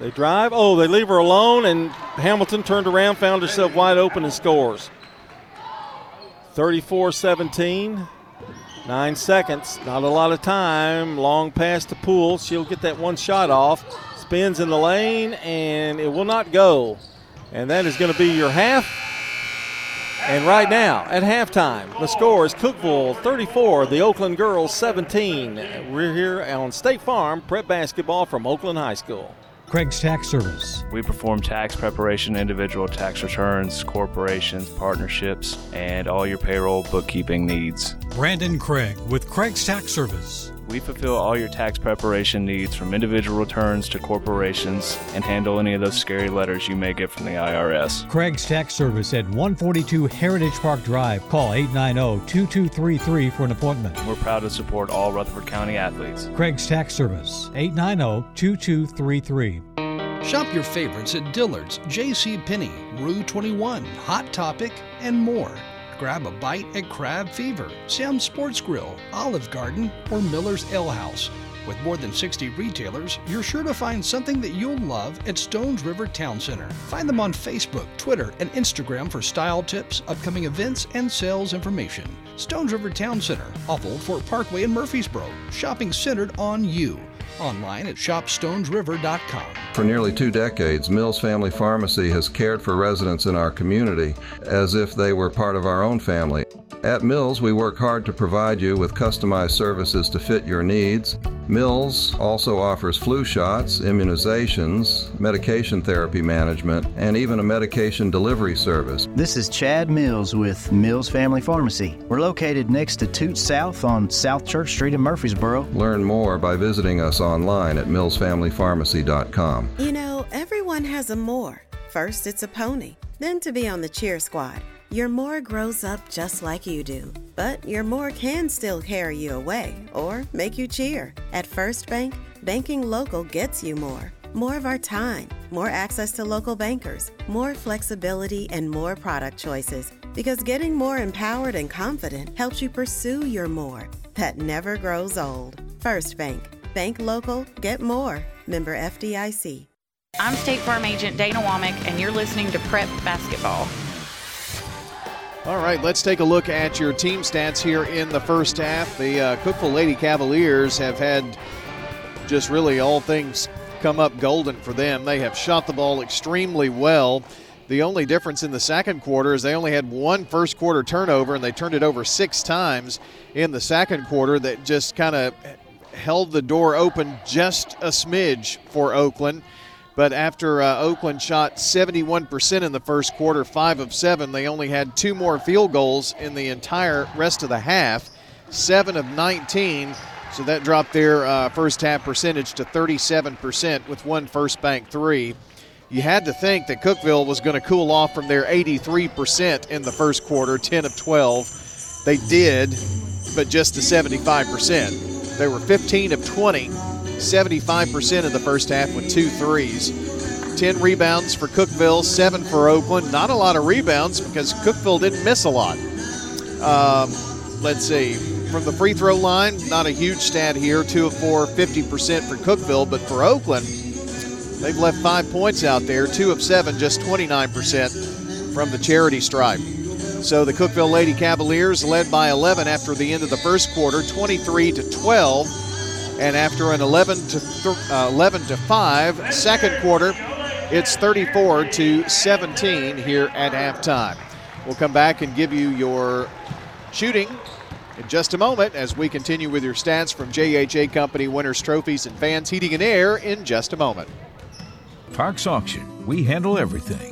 They drive. Oh, they leave her alone, and Hamilton turned around, found herself wide open, and scores. 34 17. Nine seconds. Not a lot of time. Long pass to Poole. She'll get that one shot off. Spins in the lane, and it will not go. And that is going to be your half. And right now, at halftime, the score is Cookeville 34, the Oakland Girls 17. We're here on State Farm Prep Basketball from Oakland High School. Craig's Tax Service. We perform tax preparation, individual tax returns, corporations, partnerships, and all your payroll bookkeeping needs. Brandon Craig with Craig's Tax Service. We fulfill all your tax preparation needs from individual returns to corporations and handle any of those scary letters you may get from the IRS. Craig's Tax Service at 142 Heritage Park Drive. Call 890-2233 for an appointment. We're proud to support all Rutherford County athletes. Craig's Tax Service, 890-2233. Shop your favorites at Dillard's, J.C. Penney, Rue 21, Hot Topic, and more. Grab a bite at Crab Fever, Sam's Sports Grill, Olive Garden, or Miller's Ale House. With more than 60 retailers, you're sure to find something that you'll love at Stones River Town Center. Find them on Facebook, Twitter, and Instagram for style tips, upcoming events, and sales information. Stones River Town Center, off Old Fort Parkway in Murfreesboro. Shopping centered on you. Online at shopstonesriver.com. For nearly two decades, Mills Family Pharmacy has cared for residents in our community as if they were part of our own family. At Mills, we work hard to provide you with customized services to fit your needs. Mills also offers flu shots, immunizations, medication therapy management, and even a medication delivery service. This is Chad Mills with Mills Family Pharmacy. We're located next to Toots South on South Church Street in Murfreesboro. Learn more by visiting us online at millsfamilypharmacy.com. You know, everyone has a more. First, it's a pony, then to be on the cheer squad. Your more grows up just like you do, but your more can still carry you away or make you cheer. At First Bank, banking local gets you more. More of our time, more access to local bankers, more flexibility, and more product choices. Because getting more empowered and confident helps you pursue your more that never grows old. First Bank. Bank local, get more. Member FDIC. I'm State Farm Agent Dana Womack, and you're listening to Prep Basketball. All right, let's take a look at your team stats here in the first half. The uh, Cookeville Lady Cavaliers have had just really all things come up golden for them. They have shot the ball extremely well. The only difference in the second quarter is they only had one first quarter turnover and they turned it over six times in the second quarter that just kind of held the door open just a smidge for Oakland. But after uh, Oakland shot 71% in the first quarter, five of seven, they only had two more field goals in the entire rest of the half, seven of 19. So that dropped their uh, first half percentage to 37% with one first bank three. You had to think that Cookeville was going to cool off from their 83% in the first quarter, 10 of 12. They did, but just to 75%. They were 15 of 20 75% in the first half with two threes. 10 rebounds for Cookeville, 7 for Oakland. Not a lot of rebounds because Cookeville didn't miss a lot. Um, let's see. From the free throw line, not a huge stat here. 2 of 4, 50% for Cookeville, But for Oakland, they've left five points out there. 2 of 7, just 29% from the charity stripe. So the Cookeville Lady Cavaliers led by 11 after the end of the first quarter, 23 to 12. And after an 11 to th- uh, 11 to 5 second quarter, it's 34 to 17 here at halftime. We'll come back and give you your shooting in just a moment as we continue with your stats from JHA Company winners trophies and fans heating and air in just a moment. Parks Auction. We handle everything.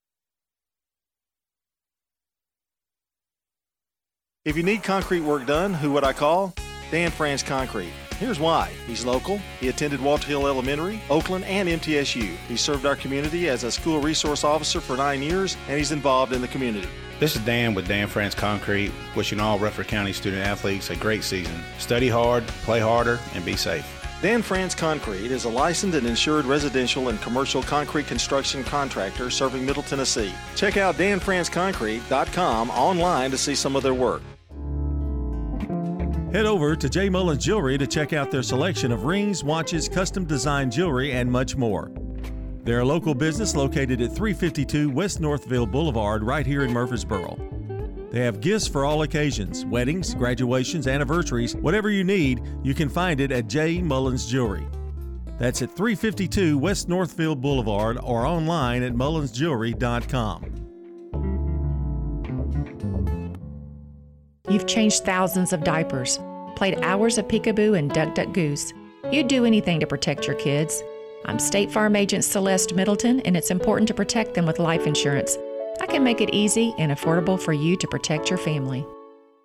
If you need concrete work done, who would I call? Dan France Concrete. Here's why. He's local. He attended Walter Hill Elementary, Oakland, and MTSU. He served our community as a school resource officer for nine years, and he's involved in the community. This is Dan with Dan France Concrete, wishing all Rutherford County student athletes a great season. Study hard, play harder, and be safe. Dan France Concrete is a licensed and insured residential and commercial concrete construction contractor serving Middle Tennessee. Check out danfranceconcrete.com online to see some of their work. Head over to J. Mullins Jewelry to check out their selection of rings, watches, custom designed jewelry, and much more. They're a local business located at 352 West Northfield Boulevard, right here in Murfreesboro. They have gifts for all occasions weddings, graduations, anniversaries, whatever you need, you can find it at J. Mullins Jewelry. That's at 352 West Northfield Boulevard or online at mullinsjewelry.com. You've changed thousands of diapers, played hours of peekaboo and duck duck goose. You'd do anything to protect your kids. I'm State Farm Agent Celeste Middleton, and it's important to protect them with life insurance. I can make it easy and affordable for you to protect your family.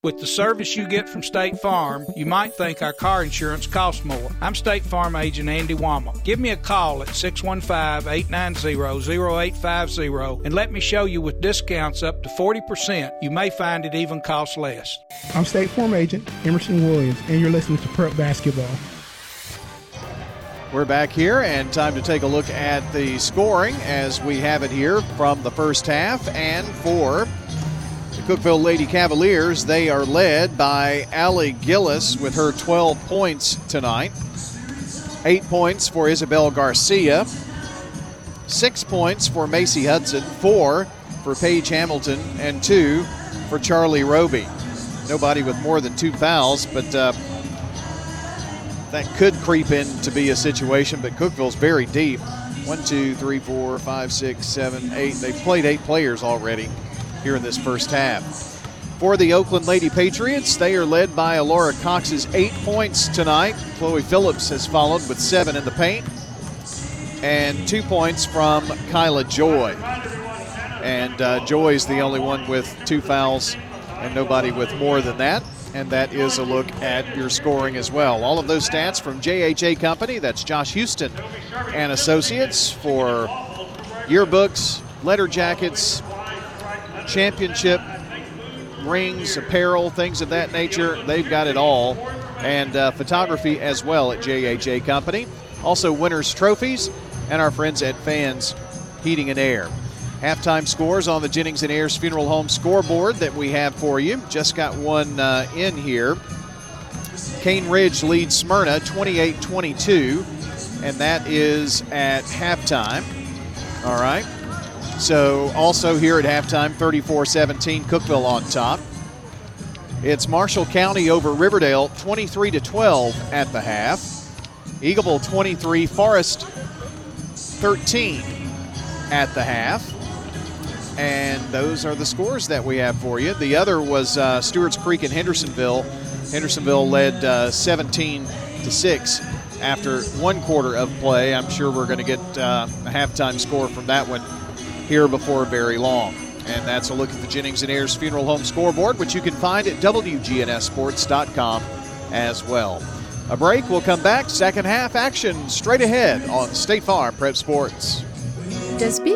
With the service you get from State Farm, you might think our car insurance costs more. I'm State Farm agent Andy Wama. Give me a call at 615 890 0850 and let me show you with discounts up to 40%. You may find it even costs less. I'm State Farm agent Emerson Williams, and you're listening to Prep Basketball. We're back here, and time to take a look at the scoring as we have it here from the first half. And for the Cookeville Lady Cavaliers, they are led by Allie Gillis with her 12 points tonight. Eight points for Isabel Garcia, six points for Macy Hudson, four for Paige Hamilton, and two for Charlie Roby. Nobody with more than two fouls, but uh, that could creep in to be a situation, but Cookeville's very deep. One, two, three, four, five, six, seven, eight. They've played eight players already here in this first half. For the Oakland Lady Patriots, they are led by Alora Cox's eight points tonight. Chloe Phillips has followed with seven in the paint, and two points from Kyla Joy. And uh, Joy is the only one with two fouls and nobody with more than that and that is a look at your scoring as well. All of those stats from JHA Company, that's Josh Houston and Associates for yearbooks, letter jackets, championship rings, apparel, things of that nature. They've got it all. And uh, photography as well at JHA Company. Also, winners' trophies and our friends at Fans Heating and Air. Halftime scores on the Jennings and Ayers Funeral Home scoreboard that we have for you. Just got one uh, in here. Cane Ridge leads Smyrna 28 22, and that is at halftime. All right. So, also here at halftime, 34 17, Cookeville on top. It's Marshall County over Riverdale 23 12 at the half. Eagleville 23, Forest 13 at the half. And those are the scores that we have for you. The other was uh, Stewart's Creek and Hendersonville. Hendersonville led uh, 17 to 6 after one quarter of play. I'm sure we're going to get uh, a halftime score from that one here before very long. And that's a look at the Jennings and Ayers Funeral Home scoreboard, which you can find at WGNSSports.com as well. A break, we'll come back. Second half action straight ahead on State Farm Prep Sports. Does being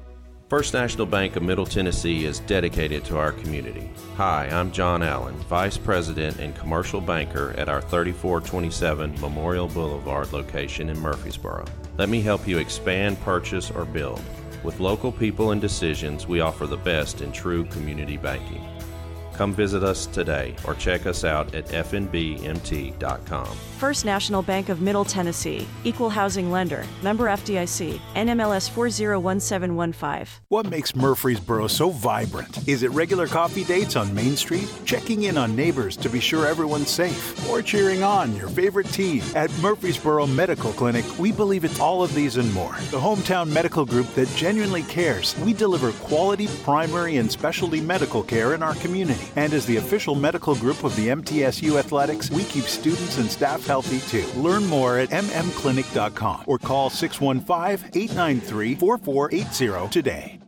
First National Bank of Middle Tennessee is dedicated to our community. Hi, I'm John Allen, Vice President and Commercial Banker at our 3427 Memorial Boulevard location in Murfreesboro. Let me help you expand, purchase, or build. With local people and decisions, we offer the best in true community banking. Come visit us today or check us out at fnbmt.com. First National Bank of Middle Tennessee, Equal Housing Lender, member FDIC, NMLS 401715. What makes Murfreesboro so vibrant? Is it regular coffee dates on Main Street? Checking in on neighbors to be sure everyone's safe? Or cheering on your favorite team? At Murfreesboro Medical Clinic, we believe it's all of these and more. The hometown medical group that genuinely cares. We deliver quality primary and specialty medical care in our community. And as the official medical group of the MTSU Athletics, we keep students and staff healthy too. Learn more at mmclinic.com or call 615 893 4480 today.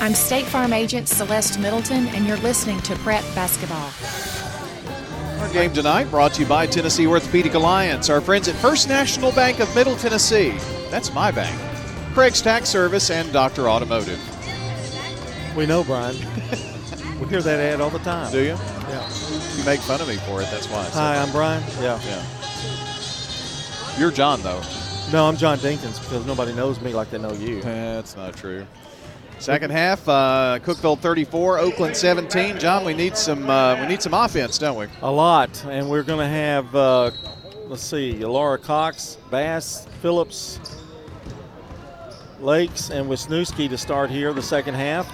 I'm State Farm Agent Celeste Middleton, and you're listening to Prep Basketball. Our game tonight brought to you by Tennessee Orthopedic Alliance, our friends at First National Bank of Middle Tennessee. That's my bank. Craig's Tax Service and Dr. Automotive. We know, Brian. we hear that ad all the time. Do you? Yeah. You make fun of me for it. That's why. I Hi, that. I'm Brian. Yeah. Yeah. You're John, though. No, I'm John Dinkins because nobody knows me like they know you. That's not true. Second half, uh, Cookeville 34, Oakland 17. John, we need some uh, we need some offense, don't we? A lot, and we're going to have uh, let's see, Laura Cox, Bass, Phillips, Lakes, and Wisniewski to start here the second half.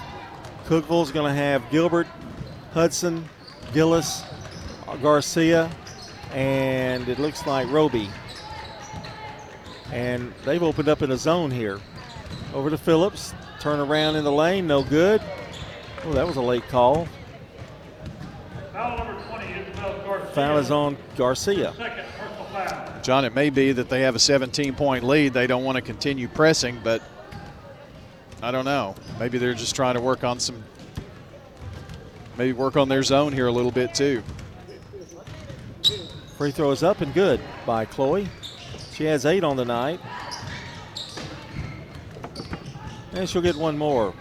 Cookeville's going to have Gilbert, Hudson, Gillis, Garcia, and it looks like Roby. And they've opened up in a zone here. Over to Phillips, turn around in the lane, no good. Oh, that was a late call. Foul is on Garcia. John, it may be that they have a 17 point lead. They don't want to continue pressing, but I don't know. Maybe they're just trying to work on some, maybe work on their zone here a little bit too. Free throw is up and good by Chloe. She has eight on the night. And she'll get one more.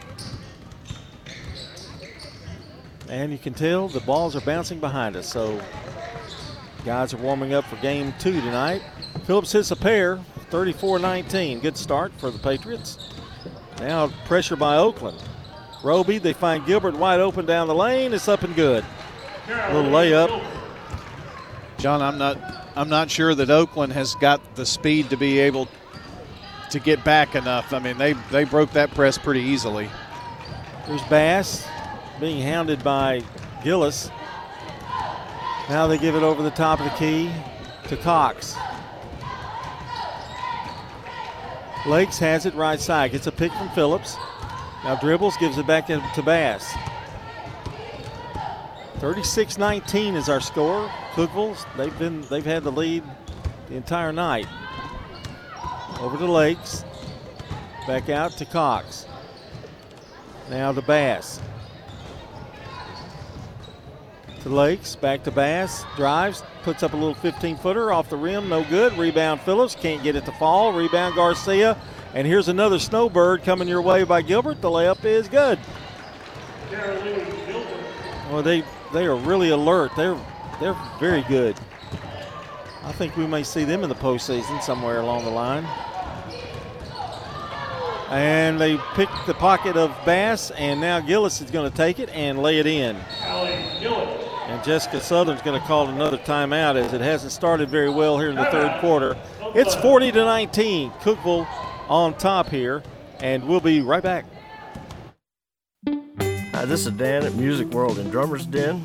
And you can tell the balls are bouncing behind us. So guys are warming up for game two tonight. Phillips hits a pair, 34 19. Good start for the Patriots. Now pressure by Oakland. Roby, they find Gilbert wide open down the lane. It's up and good. A little layup. John, I'm not I'm not sure that Oakland has got the speed to be able to get back enough. I mean, they they broke that press pretty easily. There's Bass being hounded by Gillis. Now they give it over the top of the key to Cox. Lakes has it right side. Gets a pick from Phillips. Now dribbles, gives it back to, to Bass. 36-19 is our score. Cookeville's they've been they've had the lead the entire night. Over to Lakes. Back out to Cox. Now to Bass. To Lakes, back to Bass, drives, puts up a little 15 footer off the rim, no good. Rebound Phillips, can't get it to fall. Rebound Garcia. And here's another snowbird coming your way by Gilbert. The layup is good. Well, they they are really alert. They're they're very good. I think we may see them in the postseason somewhere along the line. And they pick the pocket of Bass, and now Gillis is going to take it and lay it in. And Jessica Southern's going to call another timeout as it hasn't started very well here in the third quarter. It's 40 to 19. Cookeville on top here, and we'll be right back. Hi, this is Dan at Music World and Drummer's Den.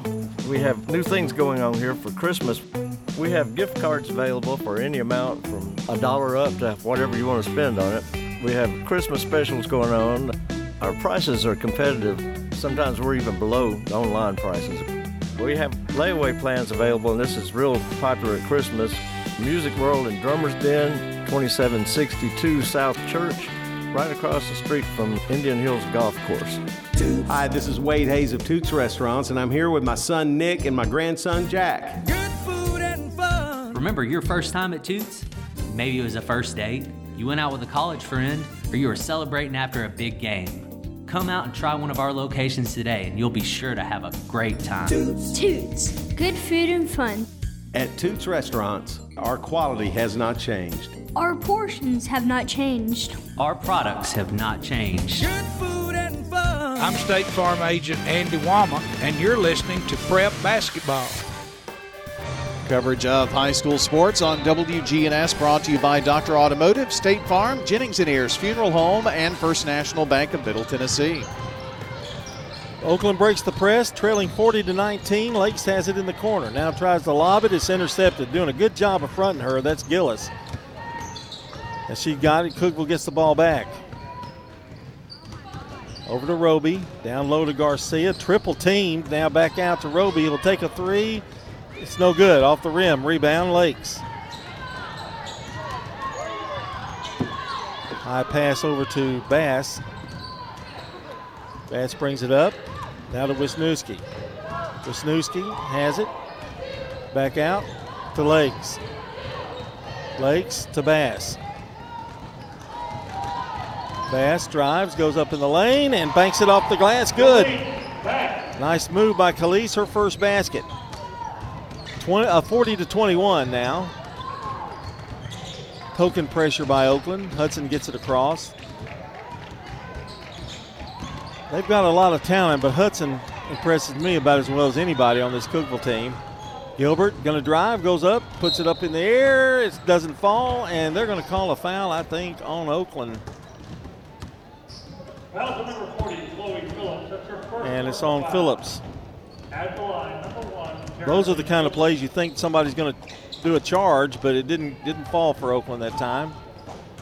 We have new things going on here for Christmas. We have gift cards available for any amount from a dollar up to whatever you want to spend on it. We have Christmas specials going on. Our prices are competitive. Sometimes we're even below the online prices. We have layaway plans available, and this is real popular at Christmas. Music World and Drummer's Den, 2762 South Church, right across the street from Indian Hills Golf Course. Hi, this is Wade Hayes of Toots Restaurants, and I'm here with my son Nick and my grandson Jack. Remember your first time at Toots? Maybe it was a first date, you went out with a college friend, or you were celebrating after a big game. Come out and try one of our locations today, and you'll be sure to have a great time. Toots. Toots. Good food and fun. At Toots Restaurants, our quality has not changed. Our portions have not changed. Our products have not changed. Good food and fun. I'm State Farm Agent Andy Wama, and you're listening to Prep Basketball. Coverage of high school sports on WGNS brought to you by Dr. Automotive, State Farm, Jennings and Ayers Funeral Home, and First National Bank of Middle Tennessee. Oakland breaks the press, trailing 40 to 19. Lakes has it in the corner. Now tries to lob it. It's intercepted. Doing a good job of fronting her. That's Gillis. And she got it. Cookeville gets the ball back. Over to Roby. Down low to Garcia. Triple teamed. Now back out to Roby. He'll take a three. It's no good. Off the rim. Rebound Lakes. High pass over to Bass. Bass brings it up. Now to Wisniewski. Wisniewski has it. Back out to Lakes. Lakes to Bass. Bass drives, goes up in the lane, and banks it off the glass. Good. Nice move by Khalees, her first basket. 20, uh, 40 to 21 now. Token pressure by Oakland. Hudson gets it across. They've got a lot of talent, but Hudson impresses me about as well as anybody on this Cookeville team. Gilbert going to drive, goes up, puts it up in the air. It doesn't fall, and they're going to call a foul, I think, on Oakland. And it's on Phillips. Those are the kind of plays you think somebody's going to do a charge, but it didn't didn't fall for Oakland that time.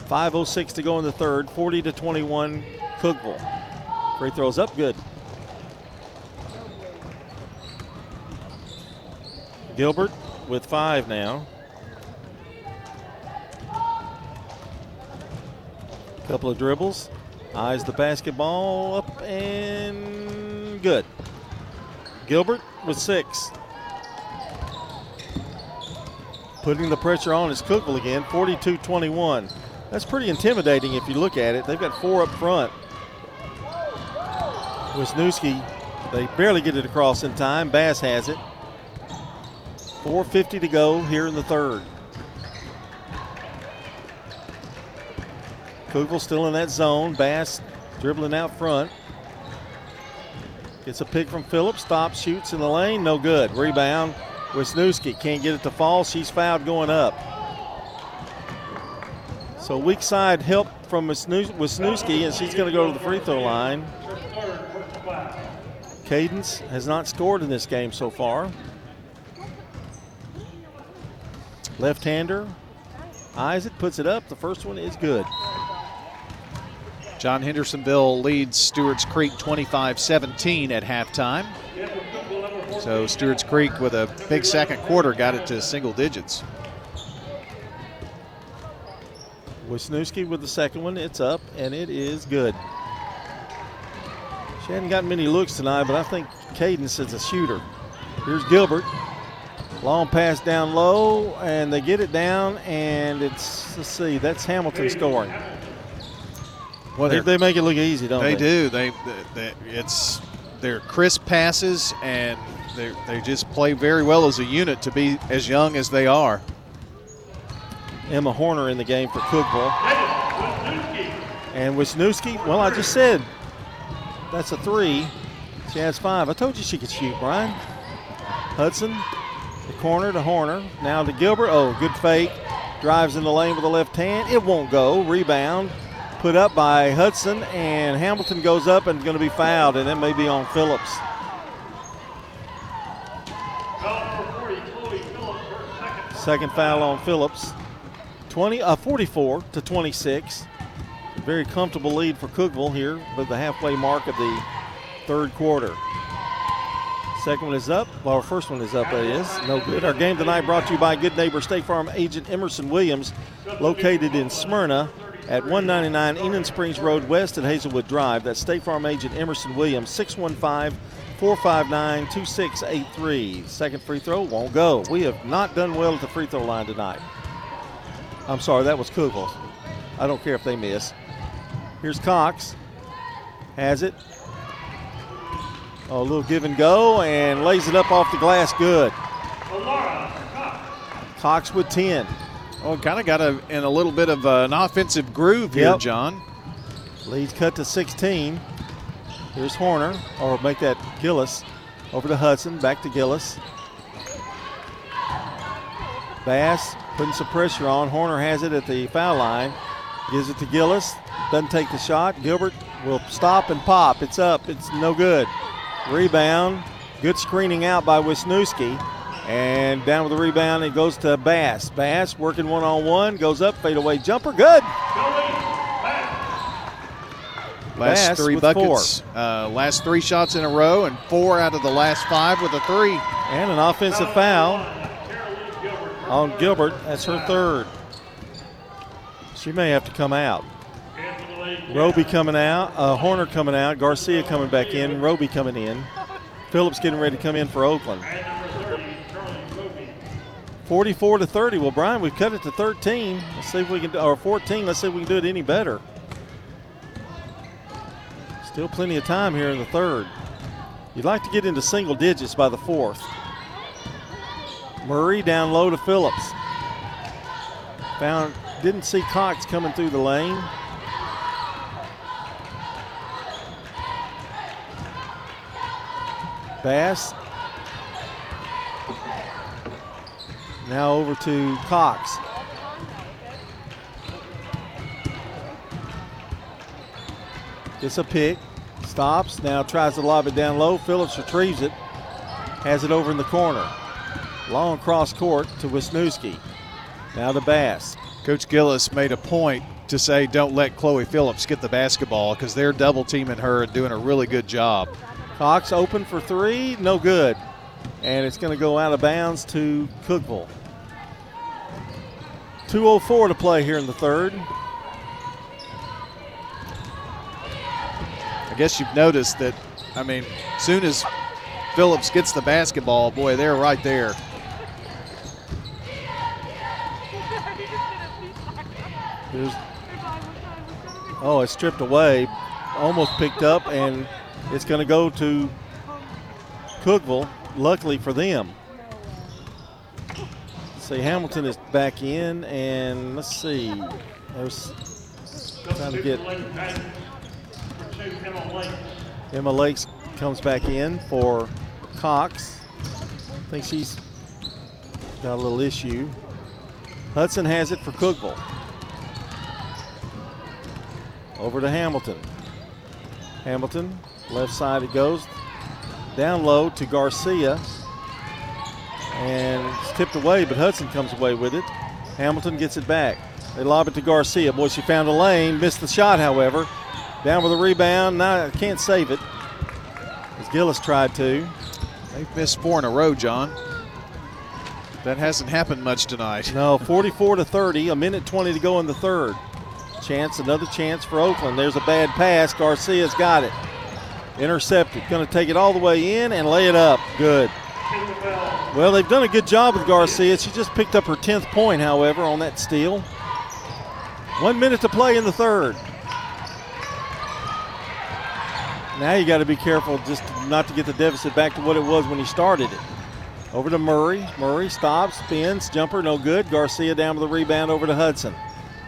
5:06 to go in the third. 40 to 21, Cookeville. Free throws up, good. Gilbert with five now. Couple of dribbles. Eyes the basketball up and good. Gilbert with six. Putting the pressure on is Cookeville again, 42 21. That's pretty intimidating if you look at it. They've got four up front. Wisniewski, they barely get it across in time. Bass has it. 4.50 to go here in the third. Cookeville still in that zone. Bass dribbling out front. Gets a pick from Phillips. Stops, shoots in the lane. No good. Rebound. Wisniewski can't get it to fall. She's fouled going up. So weak side help from Wisniewski, and she's going to go to the free throw line. Cadence has not scored in this game so far. Left hander. Isaac puts it up. The first one is good. John Hendersonville leads Stewart's Creek 25 17 at halftime. So Stewart's Creek, with a big second quarter, got it to single digits. Wisniewski with the second one. It's up, and it is good. She hadn't gotten many looks tonight, but I think Cadence is a shooter. Here's Gilbert. Long pass down low, and they get it down, and it's, let's see, that's Hamilton scoring. Well, they, they make it look easy, don't they? They do. They, they, it's they're crisp passes, and they they just play very well as a unit to be as young as they are. Emma Horner in the game for Cookeville. And Wisniewski, well, I just said that's a three. She has five. I told you she could shoot, Brian. Hudson, the corner to Horner. Now to Gilbert. Oh, good fake. Drives in the lane with the left hand. It won't go. Rebound put up by Hudson, and Hamilton goes up and going to be fouled, and it may be on Phillips. Second foul on Phillips. 20, uh, 44 to 26. Very comfortable lead for Cookeville here, but the halfway mark of the third quarter. Second one is up. Well, our first one is up, that is. No good. Our game tonight brought to you by Good Neighbor State Farm agent Emerson Williams, located in Smyrna at 199 Enon Springs Road West at Hazelwood Drive. That's State Farm agent Emerson Williams, 615 459 2683. Second free throw won't go. We have not done well at the free throw line tonight. I'm sorry, that was Kugel. I don't care if they miss. Here's Cox. Has it. A little give and go and lays it up off the glass. Good. Cox with 10. Oh, kind of got a, in a little bit of an offensive groove here, Yep. John. Leads cut to 16. Here's Horner, or make that Gillis. Over to Hudson, back to Gillis. Bass putting some pressure on. Horner has it at the foul line. Gives it to Gillis. Doesn't take the shot. Gilbert will stop and pop. It's up. It's no good. Rebound. Good screening out by Wisniewski. And down with the rebound, it goes to Bass. Bass working one on one, goes up, fadeaway jumper, good. Last three buckets, uh, last three shots in a row, and four out of the last five with a three. And an offensive foul on Gilbert. That's her third. She may have to come out. Roby coming out, uh, Horner coming out, Garcia coming back in, Roby coming in. Phillips getting ready to come in for Oakland. 44 to 30. Well, Brian, we've cut it to 13. Let's see if we can, do, or 14. Let's see if we can do it any better. Still plenty of time here in the third. You'd like to get into single digits by the fourth. Murray down low to Phillips. Found didn't see Cox coming through the lane. Bass. Now over to Cox. Gets a pick. Stops. Now tries to lob it down low. Phillips retrieves it. Has it over in the corner. Long cross court to Wisniewski. Now to Bass. Coach Gillis made a point to say don't let Chloe Phillips get the basketball because they're double teaming her and doing a really good job. Cox open for three, no good. And it's going to go out of bounds to Cookeville. 2.04 to play here in the third. I guess you've noticed that, I mean, as soon as Phillips gets the basketball, boy, they're right there. Here's, oh, it's stripped away, almost picked up, and it's going to go to Cookeville, luckily for them. See, Hamilton is back in, and let's see. There's trying to get Emma Lakes comes back in for Cox. I think she's got a little issue. Hudson has it for Cookeville. Over to Hamilton. Hamilton, left side it goes. Down low to Garcia. And it's tipped away, but Hudson comes away with it. Hamilton gets it back. They lob it to Garcia. Boy, she found a lane. Missed the shot, however. Down with a rebound. Now can't save it. As Gillis tried to. They've missed four in a row, John. That hasn't happened much tonight. No, 44 to 30. A minute 20 to go in the third. Chance, another chance for Oakland. There's a bad pass. Garcia's got it. Intercepted. Going to take it all the way in and lay it up. Good. Well, they've done a good job with Garcia. She just picked up her 10th point, however, on that steal. One minute to play in the third. Now you got to be careful just not to get the deficit back to what it was when he started it. Over to Murray. Murray stops, spins, jumper, no good. Garcia down with the rebound over to Hudson.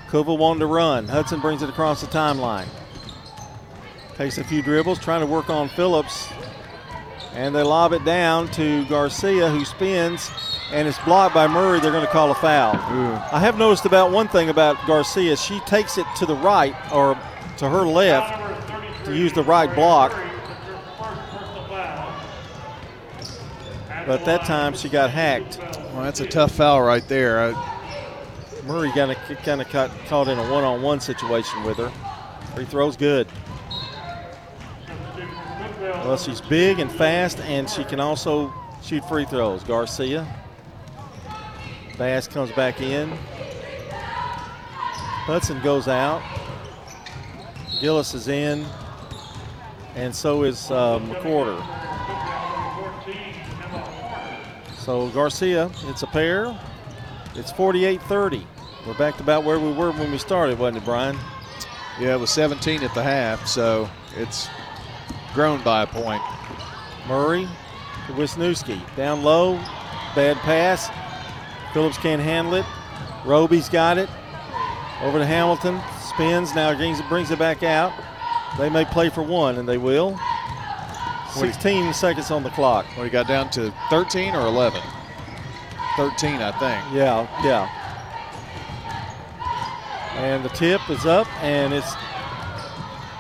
Kuva wanted to run. Hudson brings it across the timeline. Takes a few dribbles, trying to work on Phillips. And they lob it down to Garcia, who spins, and it's blocked by Murray. They're going to call a foul. Ooh. I have noticed about one thing about Garcia. She takes it to the right or to her left to use the right block. But that time she got hacked. Well, that's a tough foul right there. I, Murray kind of kind of caught, caught in a one-on-one situation with her. Free throw's good. Well, she's big and fast, and she can also shoot free throws. Garcia. Bass comes back in. Hudson goes out. Gillis is in, and so is uh, McWhorter. So Garcia, it's a pair. It's 48-30. We're back to about where we were when we started, wasn't it, Brian? Yeah, it was 17 at the half, so it's grown by a point. Murray to Wisniewski. Down low, bad pass. Phillips can't handle it. Roby's got it. Over to Hamilton. Spins, now brings it back out. They may play for one, and they will. 16 seconds on the clock. Well, he got down to 13 or 11? 13, I think. Yeah, yeah. And the tip is up, and it's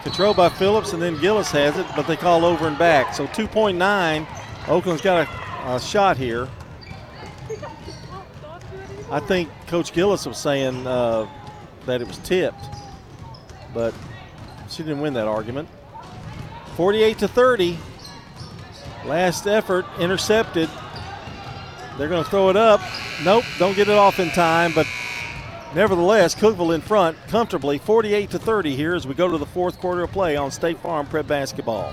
controlled by Phillips, and then Gillis has it, but they call over and back. So 2.9. Oakland's got a, a shot here. I think Coach Gillis was saying uh, that it was tipped, but she didn't win that argument. 48 to 30. Last effort intercepted. They're going to throw it up. Nope, don't get it off in time, but nevertheless, Cookeville in front comfortably 48 to 30 here as we go to the fourth quarter of play on State Farm Prep Basketball.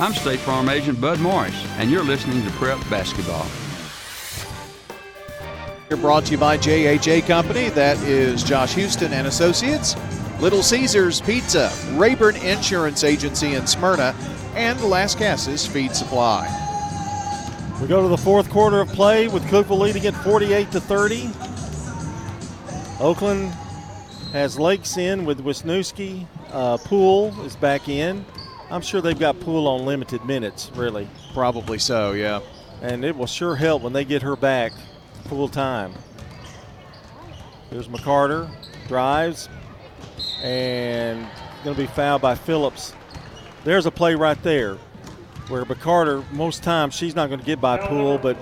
I'm State Farm Agent Bud Morris, and you're listening to Prep Basketball. You're brought to you by JHA Company. That is Josh Houston and Associates, Little Caesars Pizza, Rayburn Insurance Agency in Smyrna, and Lascassas Feed Supply. We go to the fourth quarter of play with Cookeville leading at 48 to 30. Oakland has Lakes in with Wisniewski. Uh, Poole is back in. I'm sure they've got Poole on limited minutes, really. Probably so, yeah. And it will sure help when they get her back full time. Here's McCarter, drives, and going to be fouled by Phillips. There's a play right there where McCarter, most times, she's not going to get by Poole, but,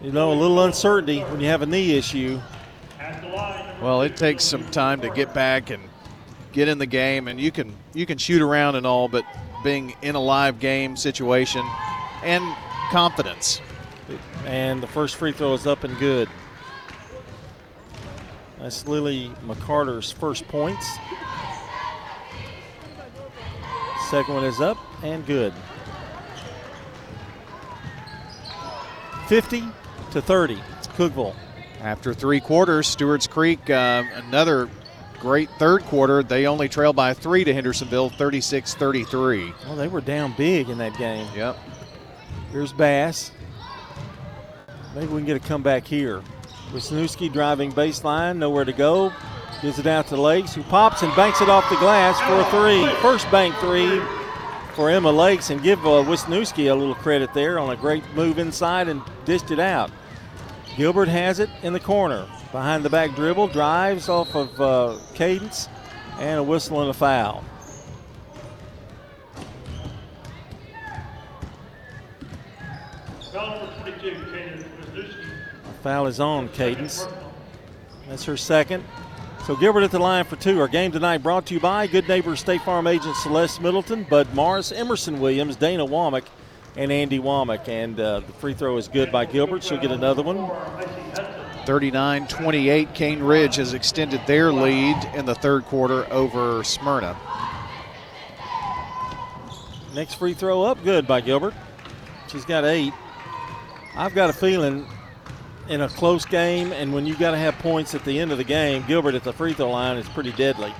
you know, a little uncertainty when you have a knee issue. Well, it takes some time to get back and get in the game, and you can you can shoot around and all, but being in a live game situation and confidence. And the first free throw is up and good. That's Lily McCarter's first points. Second one is up and good. 50 to 30. Cookeville. After three quarters, Stewart's Creek, uh, another great third quarter. They only trail by three to Hendersonville, 36 33. Well, they were down big in that game. Yep. Here's Bass. Maybe we can get a comeback here. Wisniewski driving baseline, nowhere to go. Gives it out to Lakes, who pops and banks it off the glass for a three. First bank three for Emma Lakes, and give uh, Wisniewski a little credit there on a great move inside and dished it out. Gilbert has it in the corner. Behind the back dribble, drives off of uh, Cadence, and a whistle and a foul. Foul is on Cadence. That's her second. So Gilbert at the line for two. Our game tonight brought to you by Good Neighbor State Farm agent Celeste Middleton, Bud Morris, Emerson Williams, Dana Womack, and Andy Womack. And uh, the free throw is good by Gilbert. She'll get another one. 39 28. Cane Ridge has extended their lead in the third quarter over Smyrna. Next free throw up, good by Gilbert. She's got eight. I've got a feeling in a close game and when you got to have points at the end of the game, Gilbert at the free throw line is pretty deadly.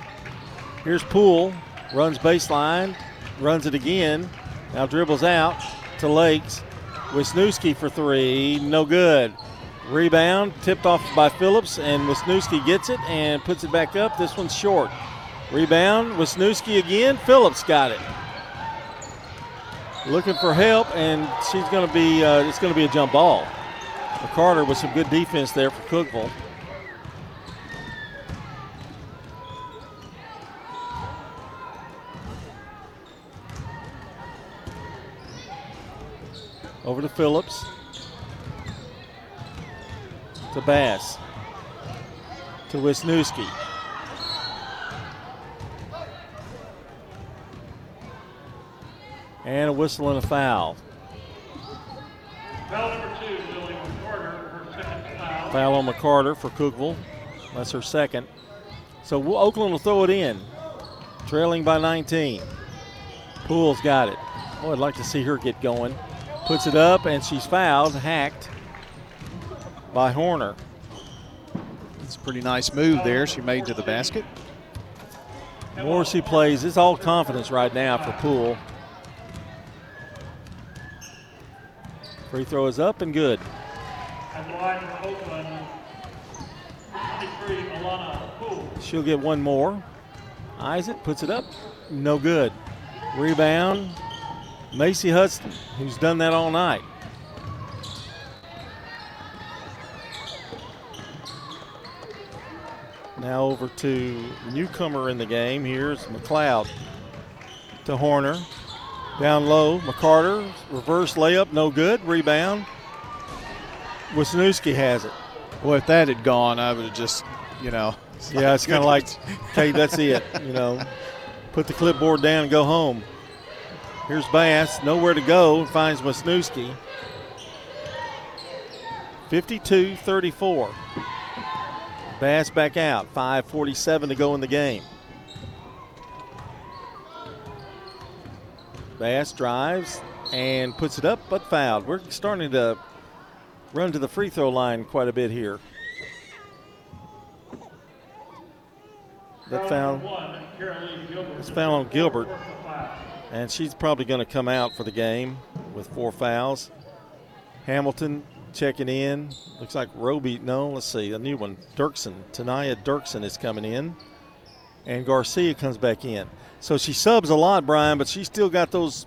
Here's Poole, runs baseline, runs it again, now dribbles out to Lakes. Wisniewski for three, no good. Rebound, tipped off by Phillips, and Wisniewski gets it and puts it back up. This one's short. Rebound, Wisniewski again. Phillips got it. Looking for help, and she's going to be. Uh, it's going to be a jump ball. Carter with some good defense there for Cookeville. Over to Phillips. To Bass. To Wisniewski. And a whistle and a foul. Foul number two, Lily McCarter, her second foul. Foul on McCarter for Cookeville. That's her second. So Oakland will throw it in, trailing by 19. Poole's got it. Oh, I'd like to see her get going. Puts it up, and she's fouled, hacked by Horner. It's a pretty nice move there she made to the basket. The more she plays, it's all confidence right now for Poole. Free throw is up and good. At the line for Oakland, 23, Alana Poole. She'll get one more. Isaac puts it up. No good. Rebound. Macy Hudson, who's done that all night. Now over to newcomer in the game. Here's McLeod to Horner. Down low, McCarter. Reverse layup, no good. Rebound. Wisniewski has it. Well, if that had gone, I would have just, you know. Yeah, it's kind of like, okay, that's it. You know, put the clipboard down and go home. Here's Bass, nowhere to go, finds Wisniewski. 52 34. Bass back out, 5.47 to go in the game. Bass drives and puts it up, but fouled. We're starting to run to the free throw line quite a bit here. That foul. It's foul on Gilbert. And she's probably going to come out for the game with four fouls. Hamilton checking in. Looks like Roby. No, let's see. A new one. Dirksen. Tanaya Dirksen is coming in. And Garcia comes back in. So she subs a lot, Brian, but she's still got those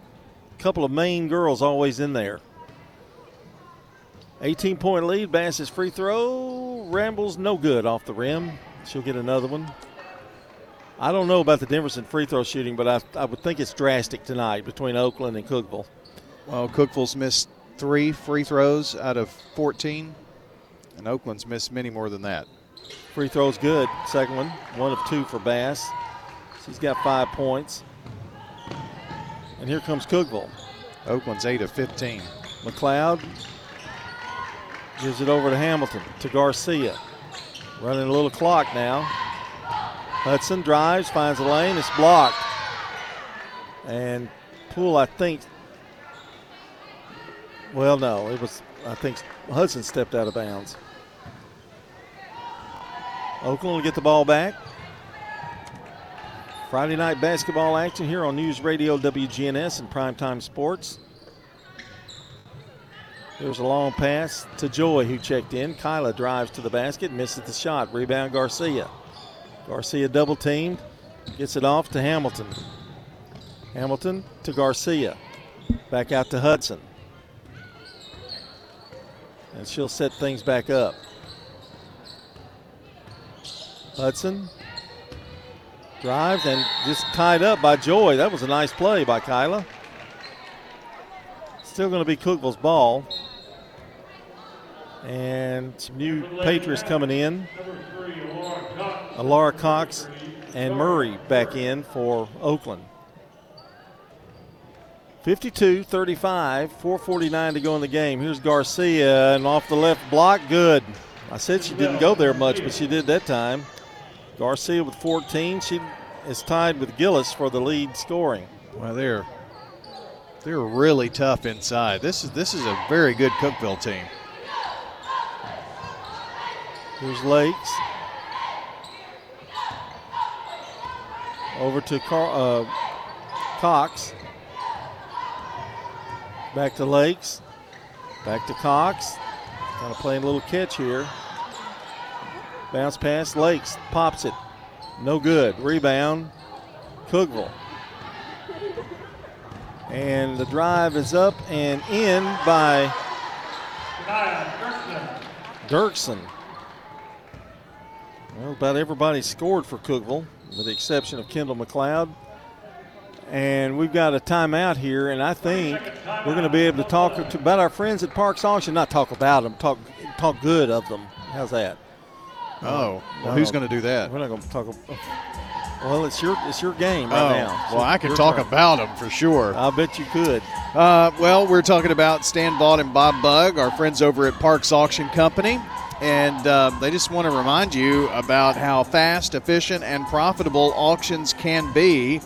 couple of main girls always in there. 18 point lead. Bass's free throw. Rambles no good off the rim. She'll get another one. I don't know about the Denverson free throw shooting, but I, I would think it's drastic tonight between Oakland and Cookeville. Well, Cookeville's missed three free throws out of 14, and Oakland's missed many more than that. Free throw's good. Second one, one of two for Bass. She's got five points. And here comes Cookeville. Oakland's 8 of 15. McLeod gives it over to Hamilton, to Garcia. Running a little clock now. Hudson drives, finds a lane, it's blocked. And Poole, I think, well, no, it was, I think Hudson stepped out of bounds. Oakland will get the ball back. Friday night basketball action here on News Radio WGNS and Primetime Sports. There's a long pass to Joy, who checked in. Kyla drives to the basket, misses the shot. Rebound Garcia. Garcia double teamed, gets it off to Hamilton. Hamilton to Garcia. Back out to Hudson. And she'll set things back up. Hudson drives and just tied up by Joy. That was a nice play by Kyla. Still going to be Cookeville's ball. And some new Patriots coming in. Laura Cox and Murray back in for Oakland. 52 35, 449 to go in the game. Here's Garcia, and off the left block, good. I said she didn't go there much, but she did that time. Garcia with 14. She is tied with Gillis for the lead scoring. Well, they're they're really tough inside. This is this is a very good Cookeville team. Here's Lakes. Over to Car- uh, Cox. Back to Lakes. Back to Cox. Kind of playing a little catch here. Bounce pass. Lakes pops it. No good. Rebound. Cookeville. And the drive is up and in by Dirksen. Well, about everybody scored for Cookeville, with the exception of Kendall McLeod. And we've got a timeout here, and I think we're going to be able to talk to, about our friends at Parks Auction. Not talk about them, talk talk good of them. How's that? Oh, well, who's going to do that? We're not going to talk. Well, it's your it's your game right oh, now. well, I can talk turn. about them for sure. I bet you could. Uh, well, we're talking about Stan Vaught and Bob Bug, our friends over at Parks Auction Company. And uh, they just want to remind you about how fast, efficient, and profitable auctions can be,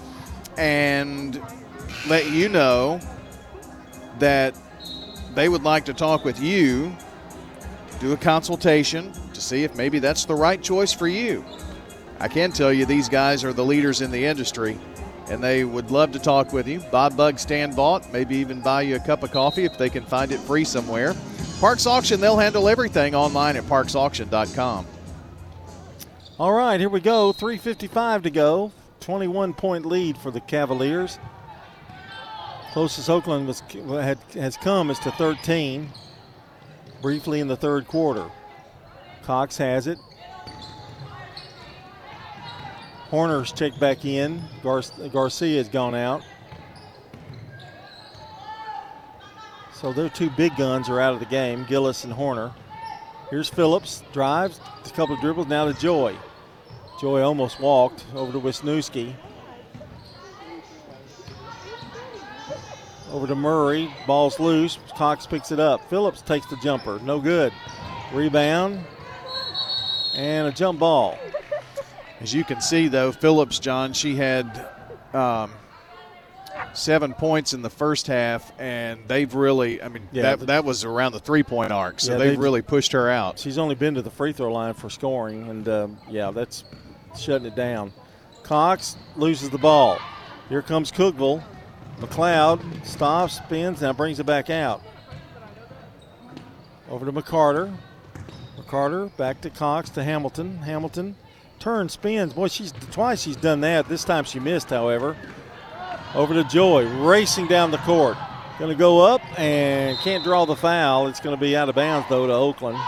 and let you know that they would like to talk with you, do a consultation to see if maybe that's the right choice for you. I can tell you these guys are the leaders in the industry, and they would love to talk with you. Bob Bug Stan Vaught, maybe even buy you a cup of coffee if they can find it free somewhere. Parks Auction, they'll handle everything online at parksauction.com. All right, here we go. 3.55 to go. 21 point lead for the Cavaliers. Closest Oakland was, had, has come is to 13, briefly in the third quarter. Cox has it. Horner's checked back in. Gar- Garcia has gone out. So their two big guns are out of the game, Gillis and Horner. Here's Phillips, drives, a couple of dribbles, now to Joy. Joy almost walked over to Wisniewski. Over to Murray, ball's loose, Cox picks it up. Phillips takes the jumper, no good. Rebound, and a jump ball. As you can see, though, Phillips, John, she had um, seven points in the first half, and they've really, I mean, Yeah, that, the- that was around the three point arc, so Yeah, they've they've- really pushed her out. She's only been to the free throw line for scoring, and um, yeah, that's shutting it down. Cox loses the ball. Here comes Cookeville. McLeod stops, spins, now brings it back out. Over to McCarter. McCarter back to Cox to Hamilton. Hamilton turns, spins. Boy, she's twice she's done that. This time she missed, however. Over to Joy, racing down the court. Going to go up and can't draw the foul. It's going to be out of bounds, though, to Oakland.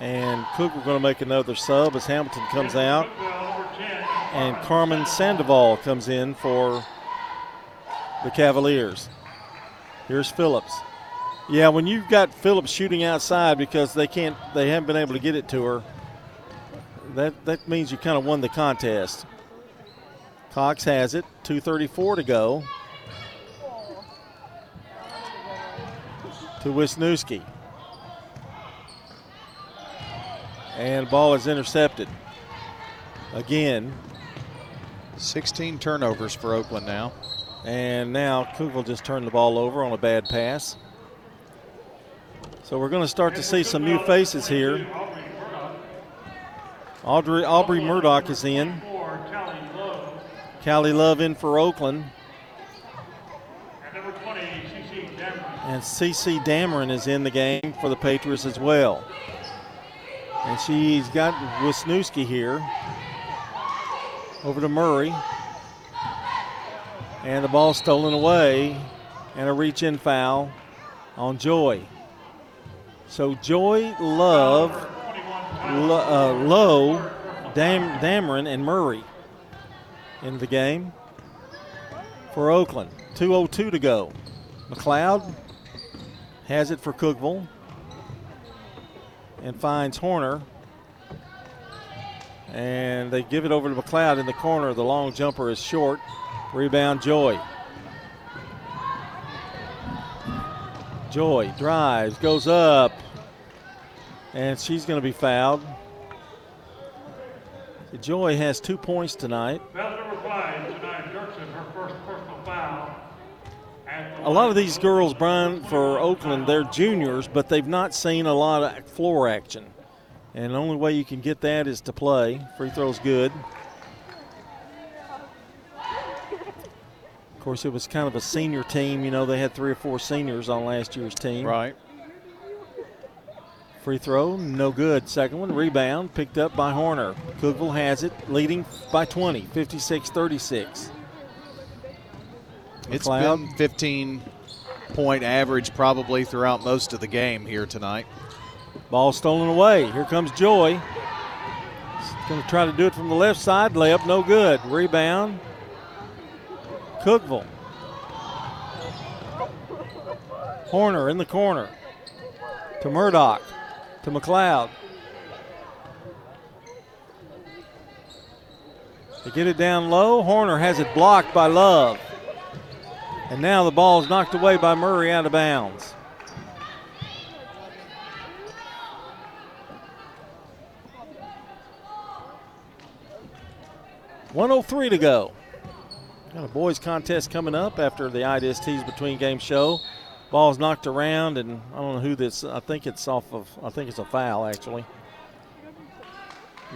And Cook we're going to make another sub as Hamilton comes out. And Carmen Sandoval comes in for the Cavaliers. Here's Phillips. Yeah, when you've got Phillips shooting outside because they can't, they haven't been able to get it to her. That that means you kind of won the contest. Cox has it. 2:34 to go. To Wisniewski. And ball is intercepted. Again. 16 turnovers for Oakland now. And now Cookeville just turned the ball over on a bad pass. So we're going to start to see some new faces here. Audrey, Aubrey Murdoch is in. Callie Love in for Oakland. And CC Dameron is in the game for the Patriots as well. And she's got Wisniewski here. Over to Murray. And the ball stolen away. And a reach in foul on Joy. So Joy, Love, Lo- uh, Lowe, Dam- Dameron, and Murray in the game for Oakland. 2.02 to go. McLeod has it for Cookeville and finds Horner. And they give it over to McLeod in the corner. The long jumper is short. Rebound, Joy. Joy drives, goes up, and she's going to be fouled. Joy has two points tonight. Foul number five tonight, Dirksen, her first personal foul. A lot of these girls, Brian, for Oakland, they're juniors, but they've not seen a lot of floor action. And the only way you can get that is to play. Free throw's good. Of course, it was kind of a senior team. You know, they had three or four seniors on last year's team. Right. Free throw, no good. Second one, rebound, picked up by Horner. Cookeville has it, leading by 20, 56 36. It's McLeod. been 15 point average probably throughout most of the game here tonight. Ball stolen away. Here comes Joy. Going to try to do it from the left side. Layup, no good. Rebound. Cookeville. Horner in the corner. To Murdoch. To McLeod. They get it down low. Horner has it blocked by Love. And now the ball is knocked away by Murray out of bounds. One oh three to go. Got a boys contest coming up after the Ideas Tees between game show. Ball's knocked around, and I don't know who this. I think it's off of. I think it's a foul actually.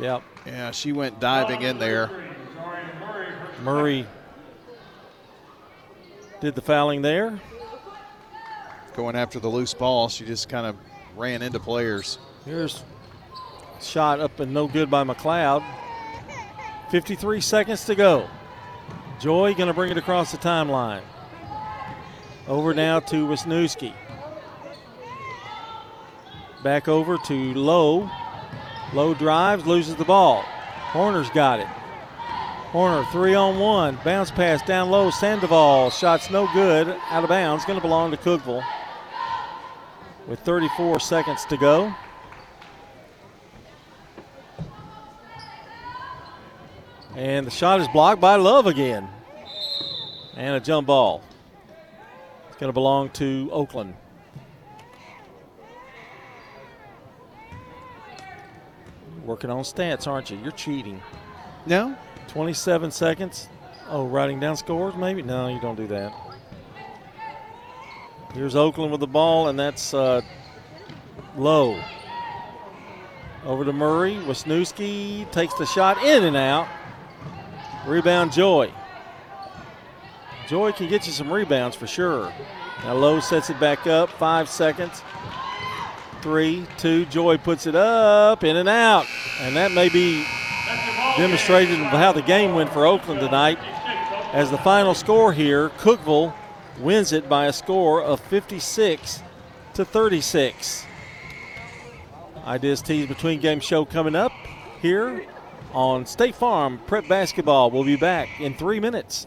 Yep. Yeah, she went diving in there. Murray did the fouling there. Going after the loose ball, she just kind of ran into players. Here's shot up and no good by McLeod. 53 seconds to go. Joy going to bring it across the timeline. Over now to Wisniewski. Back over to Lowe. Lowe drives, loses the ball. Horner's got it. Horner, three on one. Bounce pass down low. Sandoval. Shot's no good. Out of bounds. Going to belong to Cookeville. With 34 seconds to go. And the shot is blocked by Love again. And a jump ball. It's going to belong to Oakland. Working on stats, aren't you? You're cheating. No. 27 seconds. Oh, writing down scores, maybe? No, you don't do that. Here's Oakland with the ball, and that's uh, low. Over to Murray. Wisniewski takes the shot in and out. Rebound, Joy. Joy can get you some rebounds for sure. Now Lowe sets it back up. Five seconds. Three, two. Joy puts it up, in and out. And that may be demonstrated how the game went for Oakland tonight. As the final score here, Cookeville wins it by a score of 56 to 36. Ideas Tees Between Game Show coming up here on State Farm Prep Basketball. We'll be back in three minutes.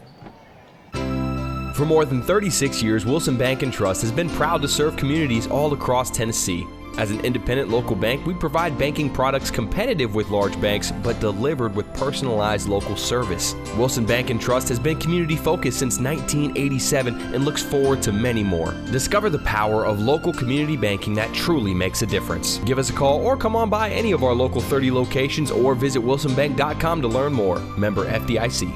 For more than 36 years, Wilson Bank and Trust has been proud to serve communities all across Tennessee. As an independent local bank, we provide banking products competitive with large banks, but delivered with personalized local service. Wilson Bank and Trust has been community focused since 1987 and looks forward to many more. Discover the power of local community banking that truly makes a difference. Give us a call or come on by any of our local 30 locations or visit wilsonbank.com to learn more. Member FDIC.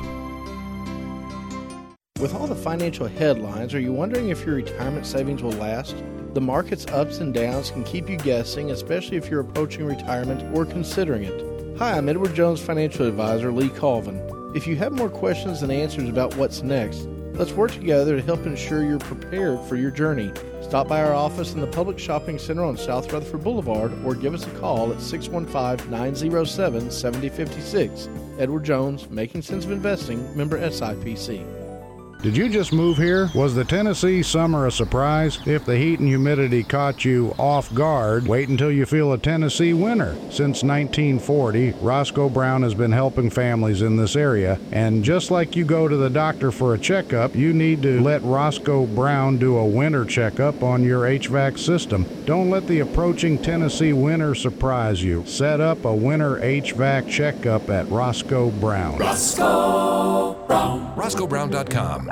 With all the financial headlines, are you wondering if your retirement savings will last? The market's ups and downs can keep you guessing, especially if you're approaching retirement or considering it. Hi, I'm Edward Jones financial advisor Lee Colvin. If you have more questions than answers about what's next, let's work together to help ensure you're prepared for your journey. Stop by our office in the Publix Shopping Center on South Rutherford Boulevard or give us a call at 615 907 7056. Edward Jones, Making Sense of Investing, member SIPC. Did you just move here? Was the Tennessee summer a surprise? If the heat and humidity caught you off guard, wait until you feel a Tennessee winter. Since 1940, Roscoe Brown has been helping families in this area, and just like you go to the doctor for a checkup, you need to let Roscoe Brown do a winter checkup on your HVAC system. Don't let the approaching Tennessee winter surprise you. Set up a winter HVAC checkup at Roscoe Brown. Roscoe Brown. RoscoeBrown.com.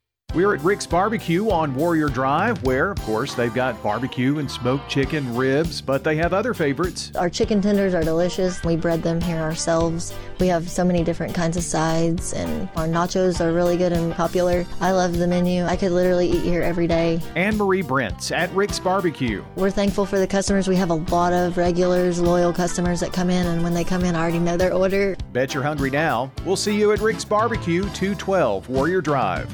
We're at Rick's Barbecue on Warrior Drive, where, of course, they've got barbecue and smoked chicken, ribs, but they have other favorites. Our chicken tenders are delicious. We bread them here ourselves. We have so many different kinds of sides, and our nachos are really good and popular. I love the menu. I could literally eat here every day. Anne Marie Brents at Rick's Barbecue. We're thankful for the customers. We have a lot of regulars, loyal customers that come in, and when they come in, I already know their order. Bet you're hungry now. We'll see you at Rick's Barbecue, 212 Warrior Drive.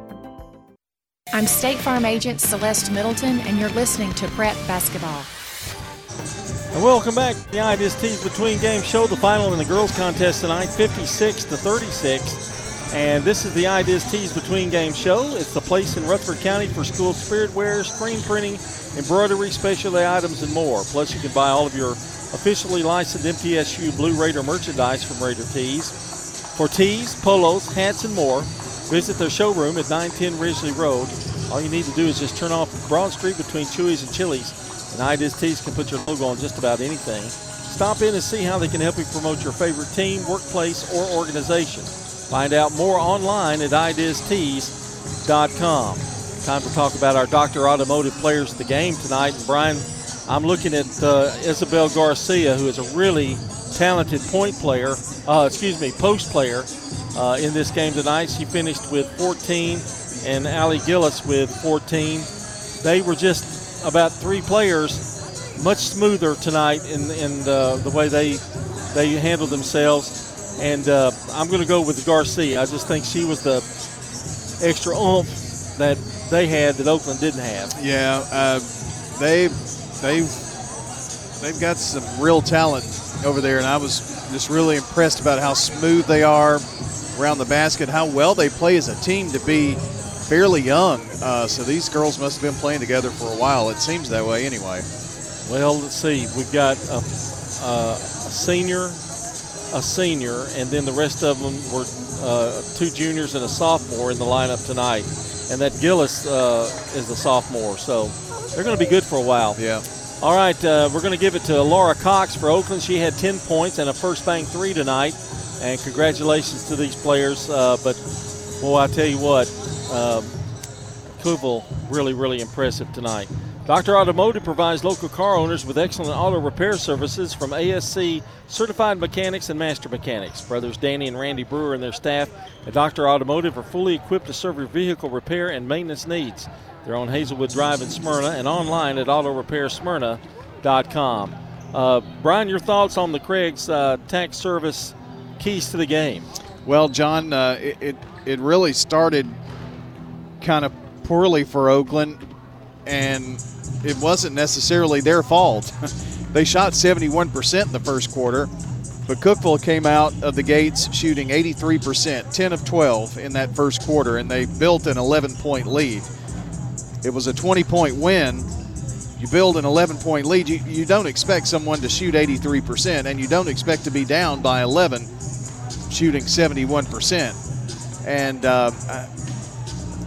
I'm State Farm Agent Celeste Middleton, and you're listening to Prep Basketball. And welcome back to the Ideas Tees Between Game Show, the final in the girls contest tonight, 56 to 36. And this is the Ideas Tees Between Game Show. It's the place in Rutherford County for school spirit wear, screen printing, embroidery, specialty items, and more. Plus, you can buy all of your officially licensed MTSU Blue Raider merchandise from Raider Tees. For tees, polos, hats, and more, visit their showroom at 910 Ridgely Road. All you need to do is just turn off Broad Street between Chuy's and Chili's and Ideas Tees can put your logo on just about anything. Stop in and see how they can help you promote your favorite team, workplace, or organization. Find out more online at ideastees.com. Time to talk about our Dr. Automotive players of the game tonight. And Brian, I'm looking at uh, Isabel Garcia, who is a really talented point player, uh, excuse me, post player uh, in this game tonight. She finished with 14, and Allie Gillis with 14. They were just about three players much smoother tonight in, in the, the way they they handled themselves. And uh, I'm going to go with Garcia. I just think she was the extra oomph that they had that Oakland didn't have. Yeah, uh, they they they've got some real talent over there, and I was just really impressed about how smooth they are around the basket, how well they play as a team to be fairly young. Uh, so these girls must have been playing together for a while. It seems that way anyway. Well, let's see. We've got a, a, a senior, a senior, and then the rest of them were uh, two juniors and a sophomore in the lineup tonight. And that Gillis uh, is a sophomore, so they're going to be good for a while. Yeah. All right, uh, we're going to give it to Laura Cox for Oakland. She had 10 points and a first bank three tonight. And congratulations to these players. Uh, but, boy, I tell you what, um, really, really impressive tonight. Dr. Automotive provides local car owners with excellent auto repair services from ASE certified mechanics and master mechanics. Brothers Danny and Randy Brewer and their staff at Dr. Automotive are fully equipped to serve your vehicle repair and maintenance needs. They're on Hazelwood Drive in Smyrna and online at autorepairsmyrna.com. Uh, Brian, your thoughts on the Craig's uh, tax service keys to the game? Well, John, uh, it, it, it really started kind of poorly for Oakland, and it wasn't necessarily their fault. they shot 71% in the first quarter, but Cookeville came out of the gates shooting 83%, 10 of 12 in that first quarter, and they built an 11 point lead. It was a 20 point win. You build an 11 point lead, you, you don't expect someone to shoot 83%, and you don't expect to be down by 11 shooting 71%. And uh,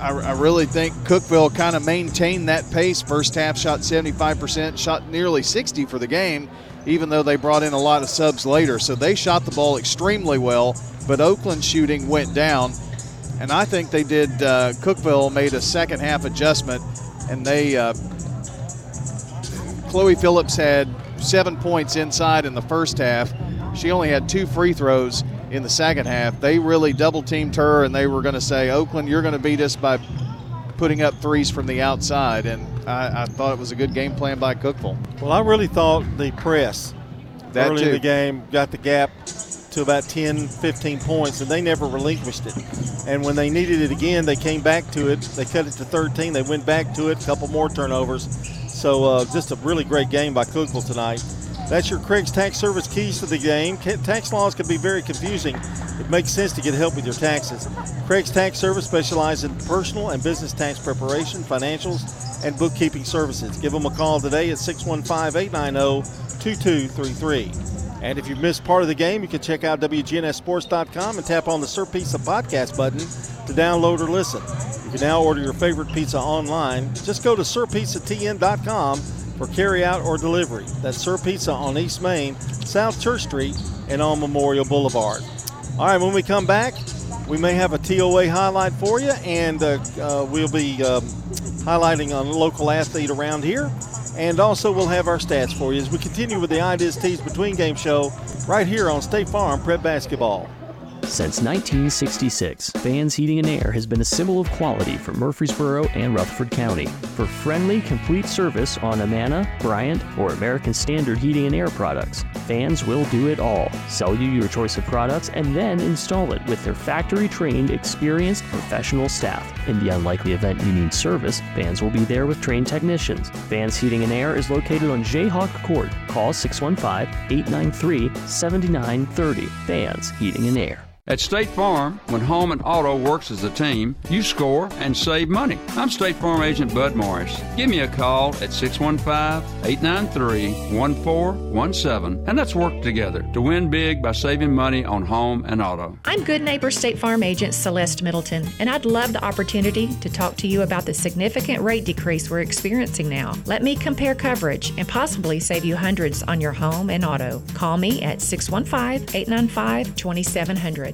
I, I really think Cookeville kind of maintained that pace. First half shot 75%, shot nearly 60 for the game, even though they brought in a lot of subs later. So they shot the ball extremely well, but Oakland shooting went down. And I think they did, uh, Cookeville made a second half adjustment, and they, uh, Chloe Phillips had seven points inside in the first half. She only had two free throws in the second half. They really double teamed her, and they were going to say, Oakland, you're going to beat us by putting up threes from the outside. And I, I, thought it was a good game plan by Cookeville. Well, I really thought the press that early too. in the game got the gap to about 10, 15 points, and they never relinquished it. And when they needed it again, they came back to it. They cut it to 13. They went back to it, a couple more turnovers. So uh, just a really great game by Cookeville tonight. That's your Craig's Tax Service keys to the game. Tax laws can be very confusing. It makes sense to get help with your taxes. Craig's Tax Service specializes in personal and business tax preparation, financials, and bookkeeping services. Give them a call today at 615 890 2233. And if you've missed part of the game, you can check out WGNSSports.com and tap on the Sir Pizza podcast button to download or listen. You can now order your favorite pizza online. Just go to SirPizzaTN.com for carryout or delivery. That's Sir Pizza on East Main, South Church Street, and on Memorial Boulevard. All right, when we come back, we may have a TOA highlight for you, and uh, uh, we'll be um, highlighting a local athlete around here. And also, we'll have our stats for you as we continue with the Ideas Tees Between Game show right here on State Farm Prep Basketball. Since 1966, Fans Heating and Air has been a symbol of quality for Murfreesboro and Rutherford County. For friendly, complete service on Amana, Bryant, or American Standard heating and air products, Fans will do it all. Sell you your choice of products and then install it with their factory trained, experienced, professional staff. In the unlikely event you need service, Fans will be there with trained technicians. Fans Heating and Air is located on Jayhawk Court. Call 615 893 7930. Fans Heating and Air. At State Farm, when home and auto works as a team, you score and save money. I'm State Farm Agent Bud Morris. Give me a call at 615 893 1417 and let's work together to win big by saving money on home and auto. I'm Good Neighbor State Farm Agent Celeste Middleton, and I'd love the opportunity to talk to you about the significant rate decrease we're experiencing now. Let me compare coverage and possibly save you hundreds on your home and auto. Call me at 615 895 2700.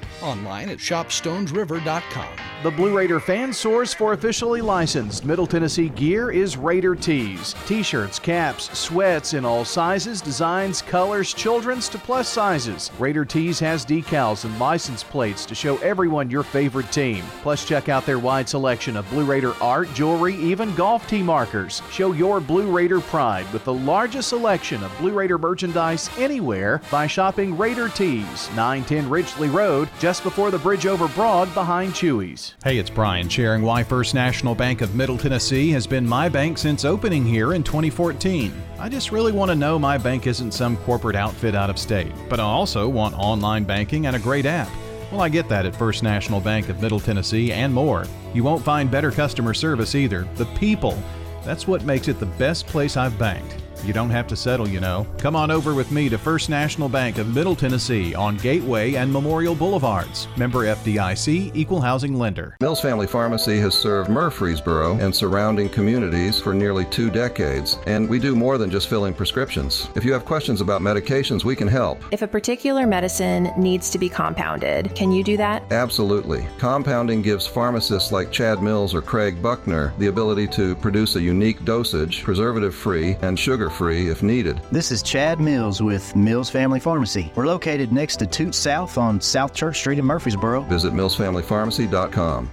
Online at shopstonesriver.com. The Blue Raider fan source for officially licensed Middle Tennessee gear is Raider Tees. T shirts, caps, sweats in all sizes, designs, colors, children's to plus sizes. Raider Tees has decals and license plates to show everyone your favorite team. Plus, check out their wide selection of Blue Raider art, jewelry, even golf tee markers. Show your Blue Raider pride with the largest selection of Blue Raider merchandise anywhere by shopping Raider Tees, 910 Ridgely Road, just before the bridge over Broad behind Chuy's. Hey, it's Brian sharing why First National Bank of Middle Tennessee has been my bank since opening here in 2014. I just really want to know my bank isn't some corporate outfit out of state, but I also want online banking and a great app. Well, I get that at First National Bank of Middle Tennessee and more. You won't find better customer service either. The people. That's what makes it the best place I've banked. You don't have to settle, you know. Come on over with me to First National Bank of Middle Tennessee on Gateway and Memorial Boulevards. Member FDIC, Equal Housing Lender. Mills Family Pharmacy has served Murfreesboro and surrounding communities for nearly two decades, and we do more than just filling prescriptions. If you have questions about medications, we can help. If a particular medicine needs to be compounded, can you do that? Absolutely. Compounding gives pharmacists like Chad Mills or Craig Buckner the ability to produce a unique dosage, preservative free, and sugar free if needed. This is Chad Mills with Mills Family Pharmacy. We're located next to Toot South on South Church Street in Murfreesboro. Visit millsfamilypharmacy.com.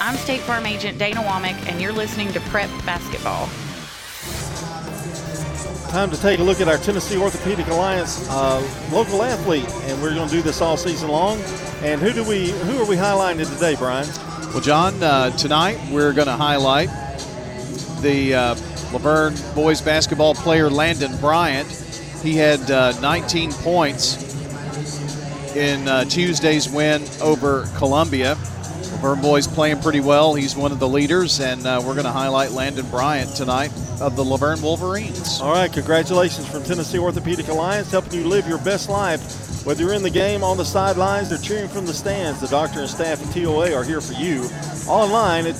I'm State Farm Agent Dana Womack, and you're listening to Prep Basketball. Time to take a look at our Tennessee Orthopedic Alliance uh, local athlete, and we're going to do this all season long. And who do we? Who are we highlighting today, Brian? Well, John, uh, tonight we're going to highlight the uh, LaVergne boys basketball player Landon Bryant. He had uh, 19 points in uh, Tuesday's win over Columbia. LaVergne boys playing pretty well. He's one of the leaders, and uh, we're going to highlight Landon Bryant tonight of the LaVergne Wolverines. All right, congratulations from Tennessee Orthopedic Alliance, helping you live your best life. Whether you're in the game, on the sidelines, or cheering from the stands, the doctor and staff at TOA are here for you. Online at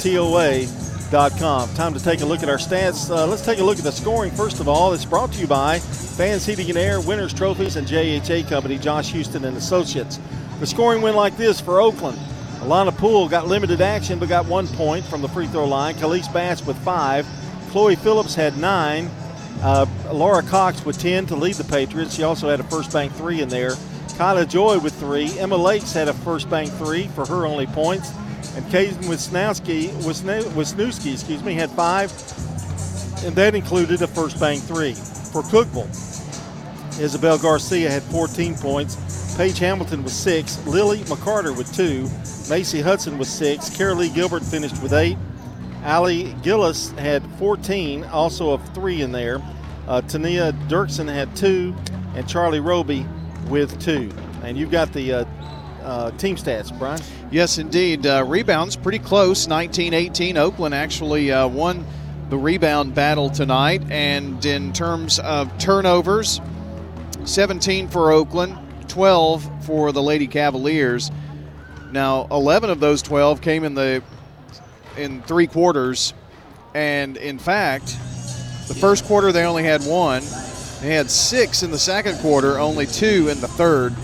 TOA.com. Time to take a look at our stats. Uh, let's take a look at the scoring first of all. It's brought to you by Fans Heating and Air, Winners Trophies, and JHA Company, Josh Houston and Associates. The scoring went like this for Oakland. Alana Poole got limited action but got one point from the free throw line. Khalees Bass with five. Chloe Phillips had nine. Uh, Laura Cox with 10 to lead the Patriots. She also had a first bank three in there. Kyla Joy with three. Emma Lakes had a first bank three for her only points. And Kaden Wisnowski, Wisniewski, excuse me, had five, and that included a first bank three. For Cookeville, Isabel Garcia had 14 points. Paige Hamilton with six. Lily McCarter with two. Macy Hudson with six. Carolee Gilbert finished with eight. Allie Gillis had 14, also of three in there. Uh, Tania Dirksen had two, and Charlie Roby with two. And you've got the uh, uh, team stats, Brian. Yes, indeed. Uh, rebounds pretty close 19 18. Oakland actually uh, won the rebound battle tonight. And in terms of turnovers, 17 for Oakland, 12 for the Lady Cavaliers. Now, 11 of those 12 came in the in three quarters, and in fact, the first quarter they only had one. They had six in the second quarter, only two in the third.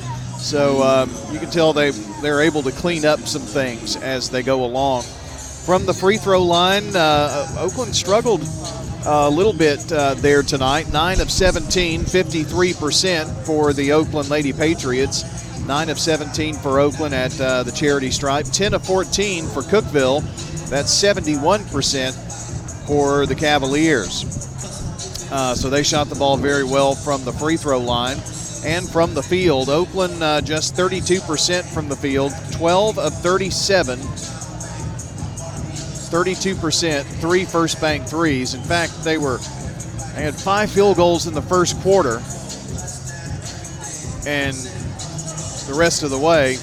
So um, you can tell they they're able to clean up some things as they go along. From the free throw line, uh, Oakland struggled a little bit uh, there tonight. 9 of 17, 53% for the Oakland Lady Patriots. 9 of 17 for Oakland at uh, the charity stripe. 10 of 14 for Cookeville. That's 71% for the Cavaliers. Uh, so they shot the ball very well from the free throw line and from the field. Oakland uh, just 32% from the field, 12 of 37 32%, three first bank threes. In fact, they were they had five field goals in the first quarter, and the rest of the way,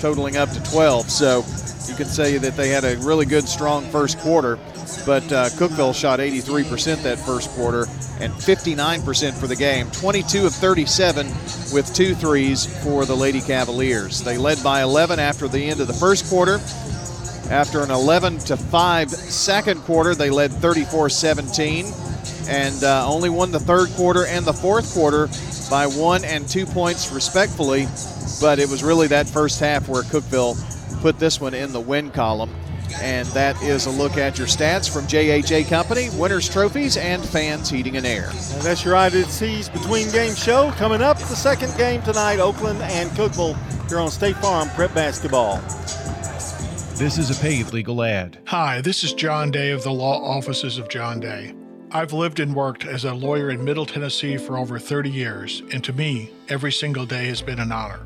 totaling up to 12. So you can say that they had a really good, strong first quarter. But uh, Cookeville shot 83% that first quarter and 59% for the game. 22 of 37 with two threes for the Lady Cavaliers. They led by 11 after the end of the first quarter. After an 11 to 5 second quarter, they led 34 17 and uh, only won the third quarter and the fourth quarter by one and two points, respectfully. But it was really that first half where Cookeville put this one in the win column. And that is a look at your stats from JHA Company, Winners Trophies, and Fans Heating and Air. And that's your Ideas Tees Between Game Show. Coming up, the second game tonight, Oakland and Cookeville here on State Farm Prep Basketball. This is a paid legal ad. Hi, this is John Day of the Law Offices of John Day. I've lived and worked as a lawyer in Middle Tennessee for over 30 years, and to me, every single day has been an honor.